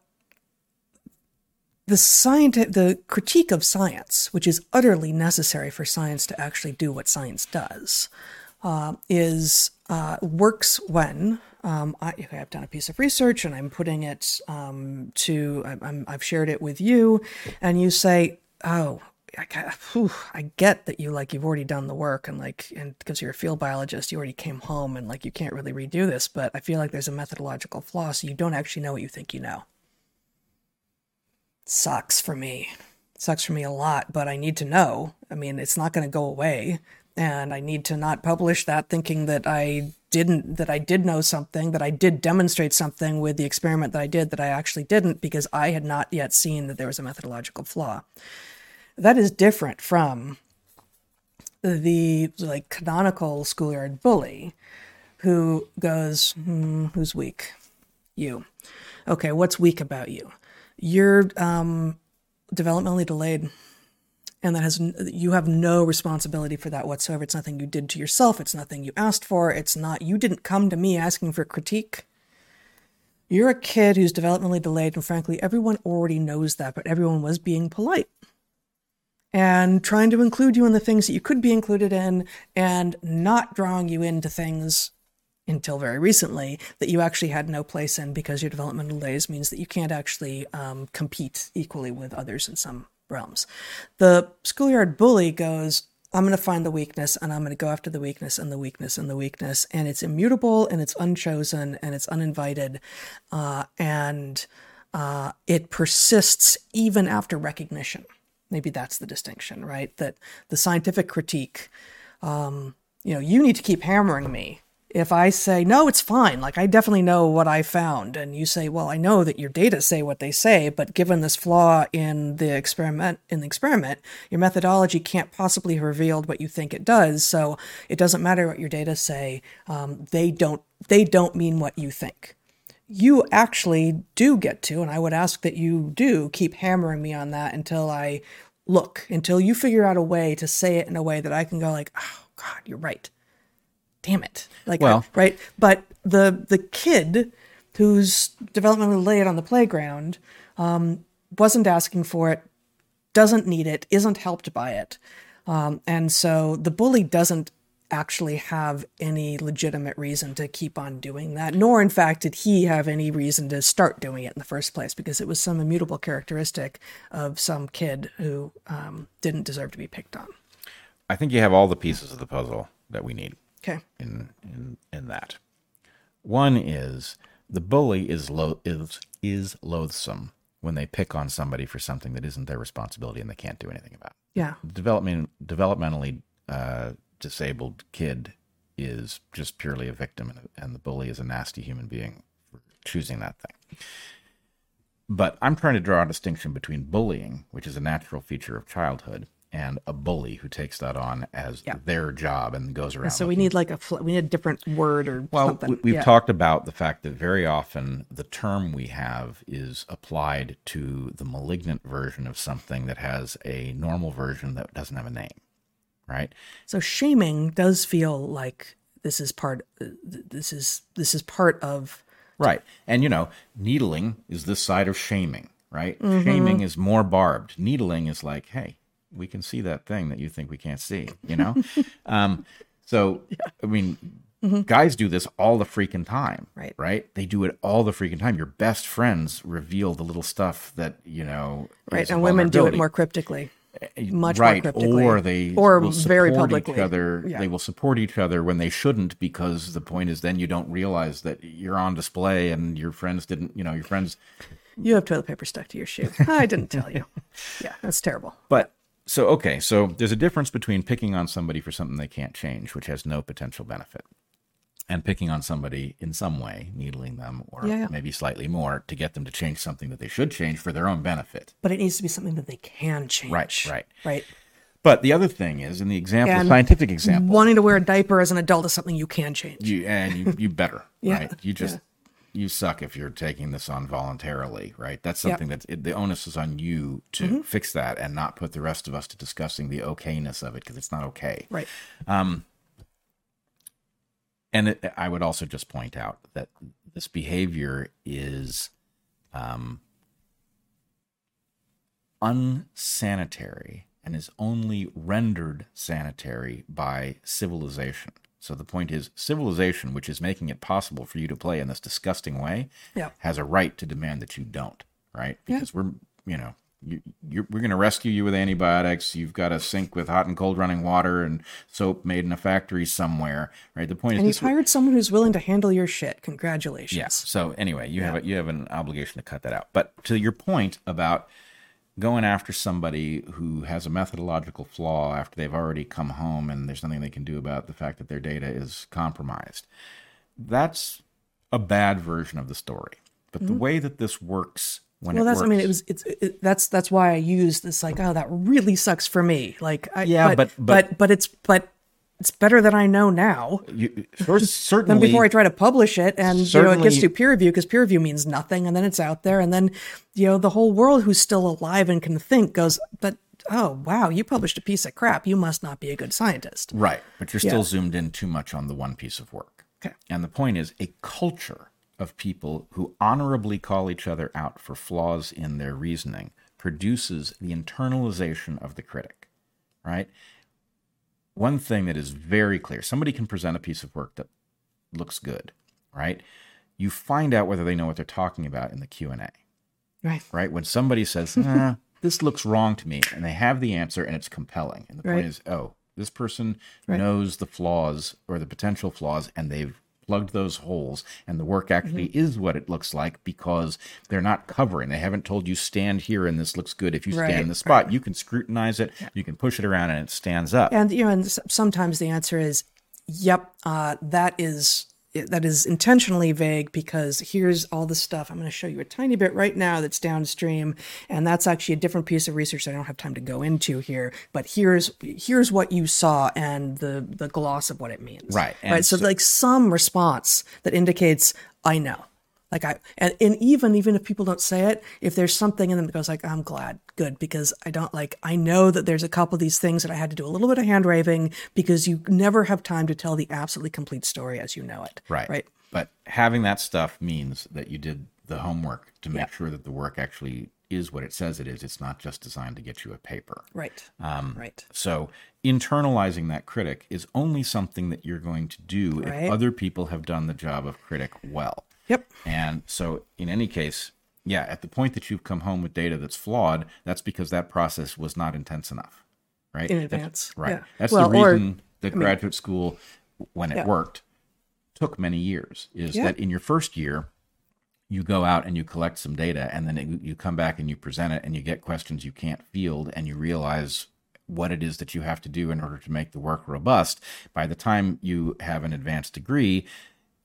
the scienti- the critique of science, which is utterly necessary for science to actually do what science does, uh, is uh, works when um, I, I've done a piece of research and I'm putting it um, to I'm, I've shared it with you, and you say, "Oh, I, whew, I get that you like you've already done the work and like and because you're a field biologist, you already came home and like you can't really redo this, but I feel like there's a methodological flaw, so you don't actually know what you think you know." sucks for me. Sucks for me a lot, but I need to know. I mean, it's not going to go away, and I need to not publish that thinking that I didn't that I did know something, that I did demonstrate something with the experiment that I did that I actually didn't because I had not yet seen that there was a methodological flaw. That is different from the like canonical schoolyard bully who goes, hmm, "Who's weak? You. Okay, what's weak about you? You're um, developmentally delayed, and that has you have no responsibility for that whatsoever. It's nothing you did to yourself. It's nothing you asked for. It's not you didn't come to me asking for critique. You're a kid who's developmentally delayed, and frankly, everyone already knows that, but everyone was being polite and trying to include you in the things that you could be included in and not drawing you into things until very recently that you actually had no place in because your developmental delays means that you can't actually um, compete equally with others in some realms. The schoolyard bully goes, I'm going to find the weakness and I'm going to go after the weakness and the weakness and the weakness. And it's immutable and it's unchosen and it's uninvited. Uh, and uh, it persists even after recognition. Maybe that's the distinction, right? That the scientific critique, um, you know, you need to keep hammering me. If I say, no, it's fine, like I definitely know what I found, and you say, well, I know that your data say what they say, but given this flaw in the experiment, in the experiment, your methodology can't possibly have revealed what you think it does. So it doesn't matter what your data say. Um, they don't, they don't mean what you think you actually do get to, and I would ask that you do keep hammering me on that until I look, until you figure out a way to say it in a way that I can go like, oh God, you're right. Damn it. Like, Well- right. But the the kid who's developmentally delayed on the playground um, wasn't asking for it, doesn't need it, isn't helped by it. Um, and so the bully doesn't actually have any legitimate reason to keep on doing that, nor in fact did he have any reason to start doing it in the first place because it was some immutable characteristic of some kid who um, didn't deserve to be picked on. I think you have all the pieces of the puzzle that we need Okay. in in in that. One is the bully is lo- is is loathsome when they pick on somebody for something that isn't their responsibility and they can't do anything about. Yeah. Development developmentally uh, disabled kid is just purely a victim, and, and the bully is a nasty human being for choosing that thing. But I'm trying to draw a distinction between bullying, which is a natural feature of childhood, and a bully who takes that on as Yeah. their job and goes around. So we need like a fl- we need a different word or well, something. we- we've yeah. talked about the fact that very often the term we have is applied to the malignant version of something that has a normal version that doesn't have a name, right? So shaming does feel like this is part. This is this is part of. Right. And, you know, needling is this side of shaming, right? Mm-hmm. Shaming is more barbed. Needling is like, hey, we can see that thing that you think we can't see, you know? um, so, I mean, guys do this all the freaking time, Mm-hmm. Right. Right? They do it all the freaking time. Your best friends reveal the little stuff that, you know, Right, and women do it more cryptically. Much more right, cryptically. or they Or will very publicly. Each other, Yeah. They will support each other when they shouldn't, because the point is then you don't realize that you're on display and your friends didn't. You know, your friends. You have toilet paper stuck to your shoe. I didn't tell you. Yeah, that's terrible. But so okay, so there's a difference between picking on somebody for something they can't change, which has no potential benefit, and picking on somebody in some way, needling them or Yeah, yeah. maybe slightly more to get them to change something that they should change for their own benefit. But it needs to be something that they can change. Right, right. Right. But the other thing is, in the example, And scientific example, Wanting to wear a diaper as an adult is something you can change. you and you you better Yeah, right you just you suck if you're taking this on voluntarily right that's something that's it, the onus is on you to Mm-hmm. fix that and not put the rest of us to discussing the okayness of it because it's not okay Right. And it, i would also just point out that this behavior is um unsanitary and is only rendered sanitary by civilization. So the point is, civilization, which is making it possible for you to play in this disgusting way, Yeah. has a right to demand that you don't, right? Yeah. Because we're, you know, you, you're, we're going to rescue you with antibiotics. You've got a sink with hot and cold running water and soap made in a factory somewhere, right? The point And is, and you've this, hired someone who's willing to handle your shit. Congratulations. Yes. So anyway, you have a, you have an obligation to cut that out. But to your point about going after somebody who has a methodological flaw after they've already come home and there's nothing they can do about the fact that their data is compromised, that's a bad version of the story. But the mm-hmm. way that this works when. Well, that's. works, I mean, it was. It's. It, that's. That's why I used this. Like, oh, that really sucks for me. Like, I, Yeah, but, but- but but- but it's but it's better than I know now. you, first, certainly before I try to publish it, and you know, it gets to peer review because peer review means nothing, and then it's out there, and then you know the whole world who's still alive and can think goes, but oh wow, you published a piece of crap. You must not be a good scientist. Right, but you're still Yeah. zoomed in too much on the one piece of work. Okay. And the point is a culture of people who honorably call each other out for flaws in their reasoning produces the internalization of the critic, right? One thing that is very clear, somebody can present a piece of work that looks good, right? You find out whether they know what they're talking about in the Q&A Right. right? When somebody says, "Ah, "This looks wrong to me," and they have the answer and it's compelling, and the Right. point is, oh, this person Right. knows the flaws or the potential flaws, and they've plugged those holes, and the work actually Mm-hmm. is what it looks like because they're not covering. They haven't told you stand here and this looks good. If you stand in the spot, you can scrutinize it, you can push it around, and it stands up. And you know, and sometimes the answer is, "Yep, uh, that is that is intentionally vague because here's all the stuff. I'm going to show you a tiny bit right now that's downstream, and that's actually a different piece of research that I don't have time to go into here. But here's here's what you saw and the the gloss of what it means. Right, and right. So, so- like some response that indicates I know. Like I and, and even even if people don't say it, if there's something in them that goes like, I'm glad, good, because I don't like I know that there's a couple of these things that I had to do a little bit of hand waving because you never have time to tell the absolutely complete story as you know it. Right. Right. But having that stuff means that you did the homework to make Yeah. sure that the work actually is what it says it is. It's not just designed to get you a paper. Right. Um, right. So internalizing that critic is only something that you're going to do Right. if other people have done the job of critic well. Yep. And so in any case, yeah, at the point that you've come home with data that's flawed, that's because that process was not intense enough. Right? In That's- advance, right. yeah. That's Well, the or- reason that graduate school when it Yeah. worked took many years is Yeah. that in your first year you go out and you collect some data and then it, you come back and you present it and you get questions you can't field and you realize what it is that you have to do in order to make the work robust by the time you have an advanced degree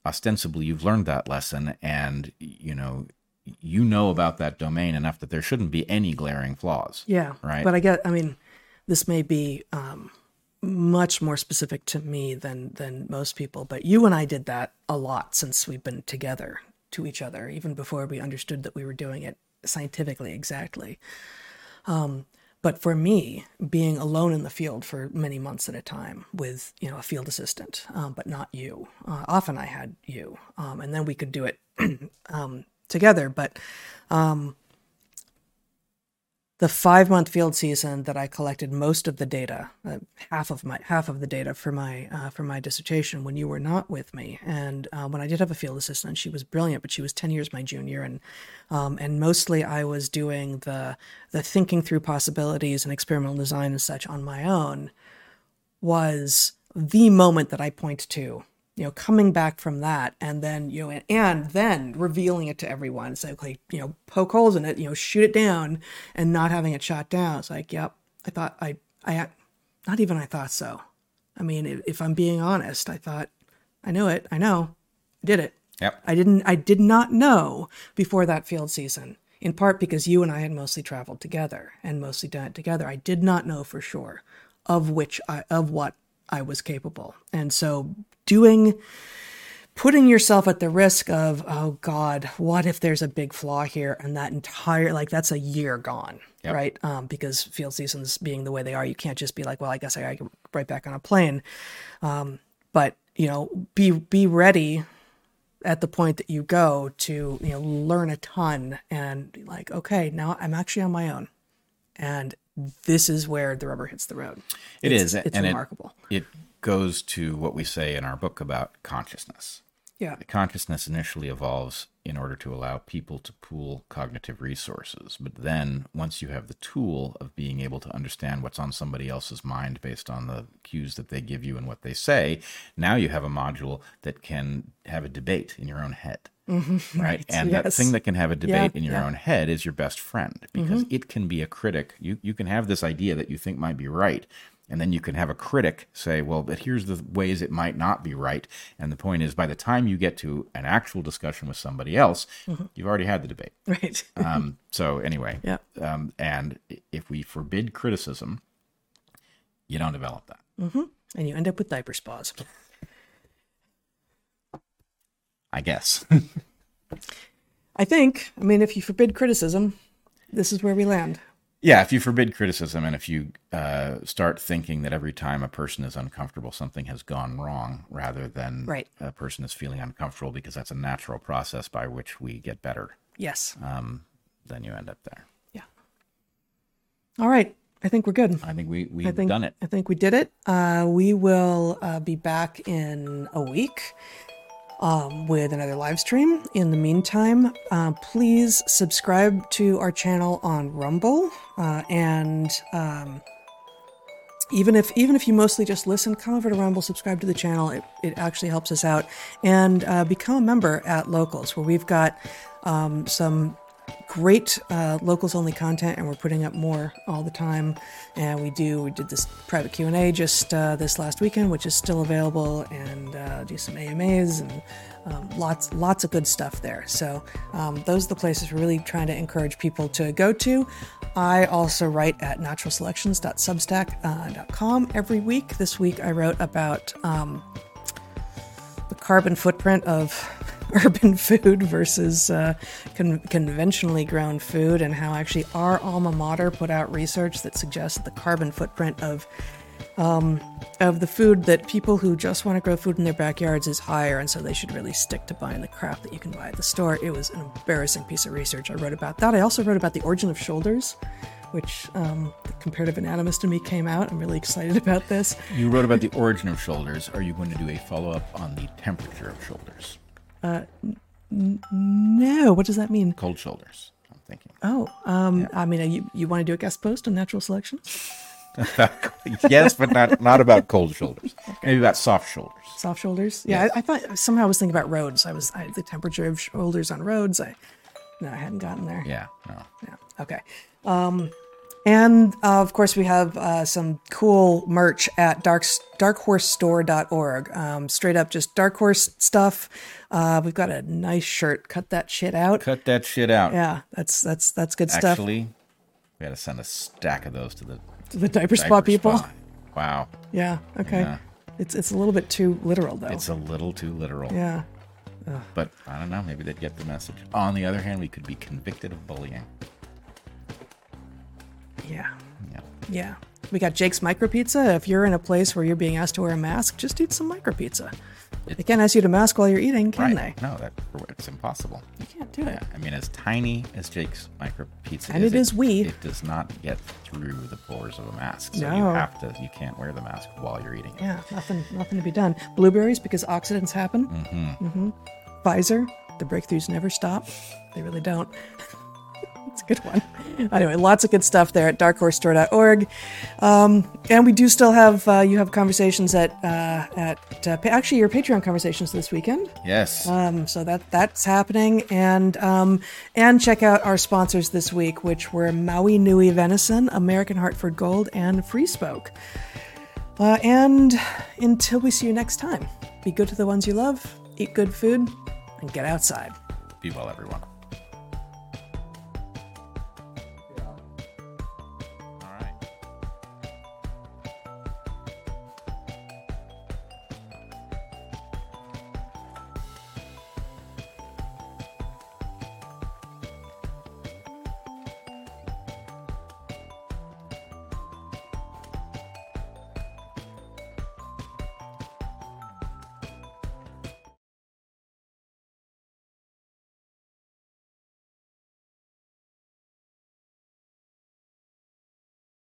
ostensibly you've learned that lesson and you know you know about that domain enough that there shouldn't be any glaring flaws Yeah. Right. But I get, I mean, this may be um, much more specific to me than than most people. But you and I did that a lot since we've been together to each other, even before we understood that we were doing it scientifically exactly. Um, but for me, being alone in the field for many months at a time with you know a field assistant, um, but not you. Uh, often I had you, um, and then we could do it um, together. But the five month field season that I collected most of the data, uh, half of my half of the data for my uh, for my dissertation when you were not with me, and uh, when I did have a field assistant, she was brilliant, but she was ten years my junior, and um, and mostly I was doing the the thinking through possibilities and experimental design and such on my own. Was the moment that I point to you know, coming back from that and then, you know, and, and then revealing it to everyone. It's like, like, you know, poke holes in it, you know, shoot it down and not having it shot down. It's like, yep, I thought I, I, not even I thought so. I mean, if, if I'm being honest, I thought, I knew it. I know. I did it. yep I didn't, I did not know before that field season, in part because you and I had mostly traveled together and mostly done it together. I did not know for sure of which I, of what I was capable. And so doing, putting yourself at the risk of, oh God, what if there's a big flaw here? And that entire, like, that's a year gone, Yep. right? Um, because field seasons being the way they are, you can't just be like, well, I guess I gotta get right back on a plane. Um, but, you know, be, be ready at the point that you go to, you know, learn a ton and be like, okay, now I'm actually on my own. And this is where the rubber hits the road. It it's, is, It's and it- remarkable. it goes to what we say in our book about consciousness yeah. consciousness initially evolves in order to allow people to pool cognitive resources. But then, once you have the tool of being able to understand what's on somebody else's mind based on the cues that they give you and what they say, now you have a module that can have a debate in your own head. Mm-hmm. Right. And that thing that can have a debate Yeah, in your yeah. own head is your best friend because mm-hmm. it can be a critic. You, you can have this idea that you think might be right. And then you can have a critic say, well, but here's the ways it might not be right. And the point is, by the time you get to an actual discussion with somebody else, you've already had the debate. Right. Um, so, anyway, Yeah. um, and if we forbid criticism, you don't develop that. and you end up with diaper spas. I guess. I think, I mean, if you forbid criticism, this is where we land. Yeah, if you forbid criticism and if you uh, start thinking that every time a person is uncomfortable, something has gone wrong, rather than Right. a person is feeling uncomfortable because that's a natural process by which we get better, Yes. um, then you end up there. Yeah. All right. I think we're good. I think we we've think done it. I think we did it. Uh, we will uh, be back in a week um, with another live stream. In the meantime, uh, please subscribe to our channel on Rumble, uh, and um, even if even if you mostly just listen, come over to Rumble, subscribe to the channel. It, it actually helps us out, and uh, become a member at Locals, where we've got um, some great uh, locals only content and we're putting up more all the time. And we do we did this private q&a just uh, this last weekend which is still available and uh, do some amas and um, lots lots of good stuff there. So um, those are the places we're really trying to encourage people to go to. I also write at naturalselections.substack.com every week. This week i wrote about um, the carbon footprint of urban food versus uh, con- conventionally grown food, and how actually our alma mater put out research that suggests the carbon footprint of um, of the food that people who just want to grow food in their backyards is higher, and so they should really stick to buying the crap that you can buy at the store. It was an embarrassing piece of research. I wrote about that. I also wrote about the origin of shoulders, which um, the comparative anatomist in me came out. I'm really excited about this. You wrote about the origin of shoulders. Are you going to do a follow up on the temperature of shoulders? No, what does that mean? Cold shoulders. I'm thinking. Oh, um, I mean, you, you want to do a guest post on natural selection? yes, but not not about cold shoulders. Maybe about soft shoulders. Soft shoulders. Yeah, Yes. I, I thought somehow I was thinking about roads. I was I, the temperature of shoulders on roads. I no, I hadn't gotten there. Yeah, no. Yeah. Okay. Um, and uh, of course, we have uh, some cool merch at dark, darkhorsestore.org. Um, straight up, just Dark Horse stuff. Uh, we've got a nice shirt. Cut that shit out. Cut that shit out. Yeah, that's that's that's good stuff. Actually, we got to send a stack of those to the to The diaper spot diaper people. spot. Wow, Yeah. Okay. Yeah. It's it's a little bit too literal though. it's a little too literal. yeah. But I don't know. Maybe they'd get the message. On the other hand, we could be convicted of bullying. Yeah. Yeah. Yeah. We got Jake's Micro Pizza. If you're in a place where you're being asked to wear a mask, just eat some micro pizza. They can't ask you to mask while you're eating, can right. they? No, that it's impossible. You can't do it. I mean, as tiny as Jake's micro pizza And is, it is wee. It does not get through the pores of a mask. So you have to. You can't wear the mask while you're eating it. Yeah, nothing, nothing to be done. Blueberries because oxidants happen. Mm-hmm. Pfizer, the breakthroughs never stop. They really don't. It's a good one. Anyway, lots of good stuff there at darkhorsestore.org. Um, and we do still have uh, you have conversations at uh, at uh, pa- actually your Patreon conversations this weekend. Yes. Um, so that that's happening, and um, and check out our sponsors this week, which were Maui Nui Venison, American Hartford Gold, and Freespoke. Uh, and until we see you next time, be good to the ones you love, eat good food, and get outside. be well, everyone.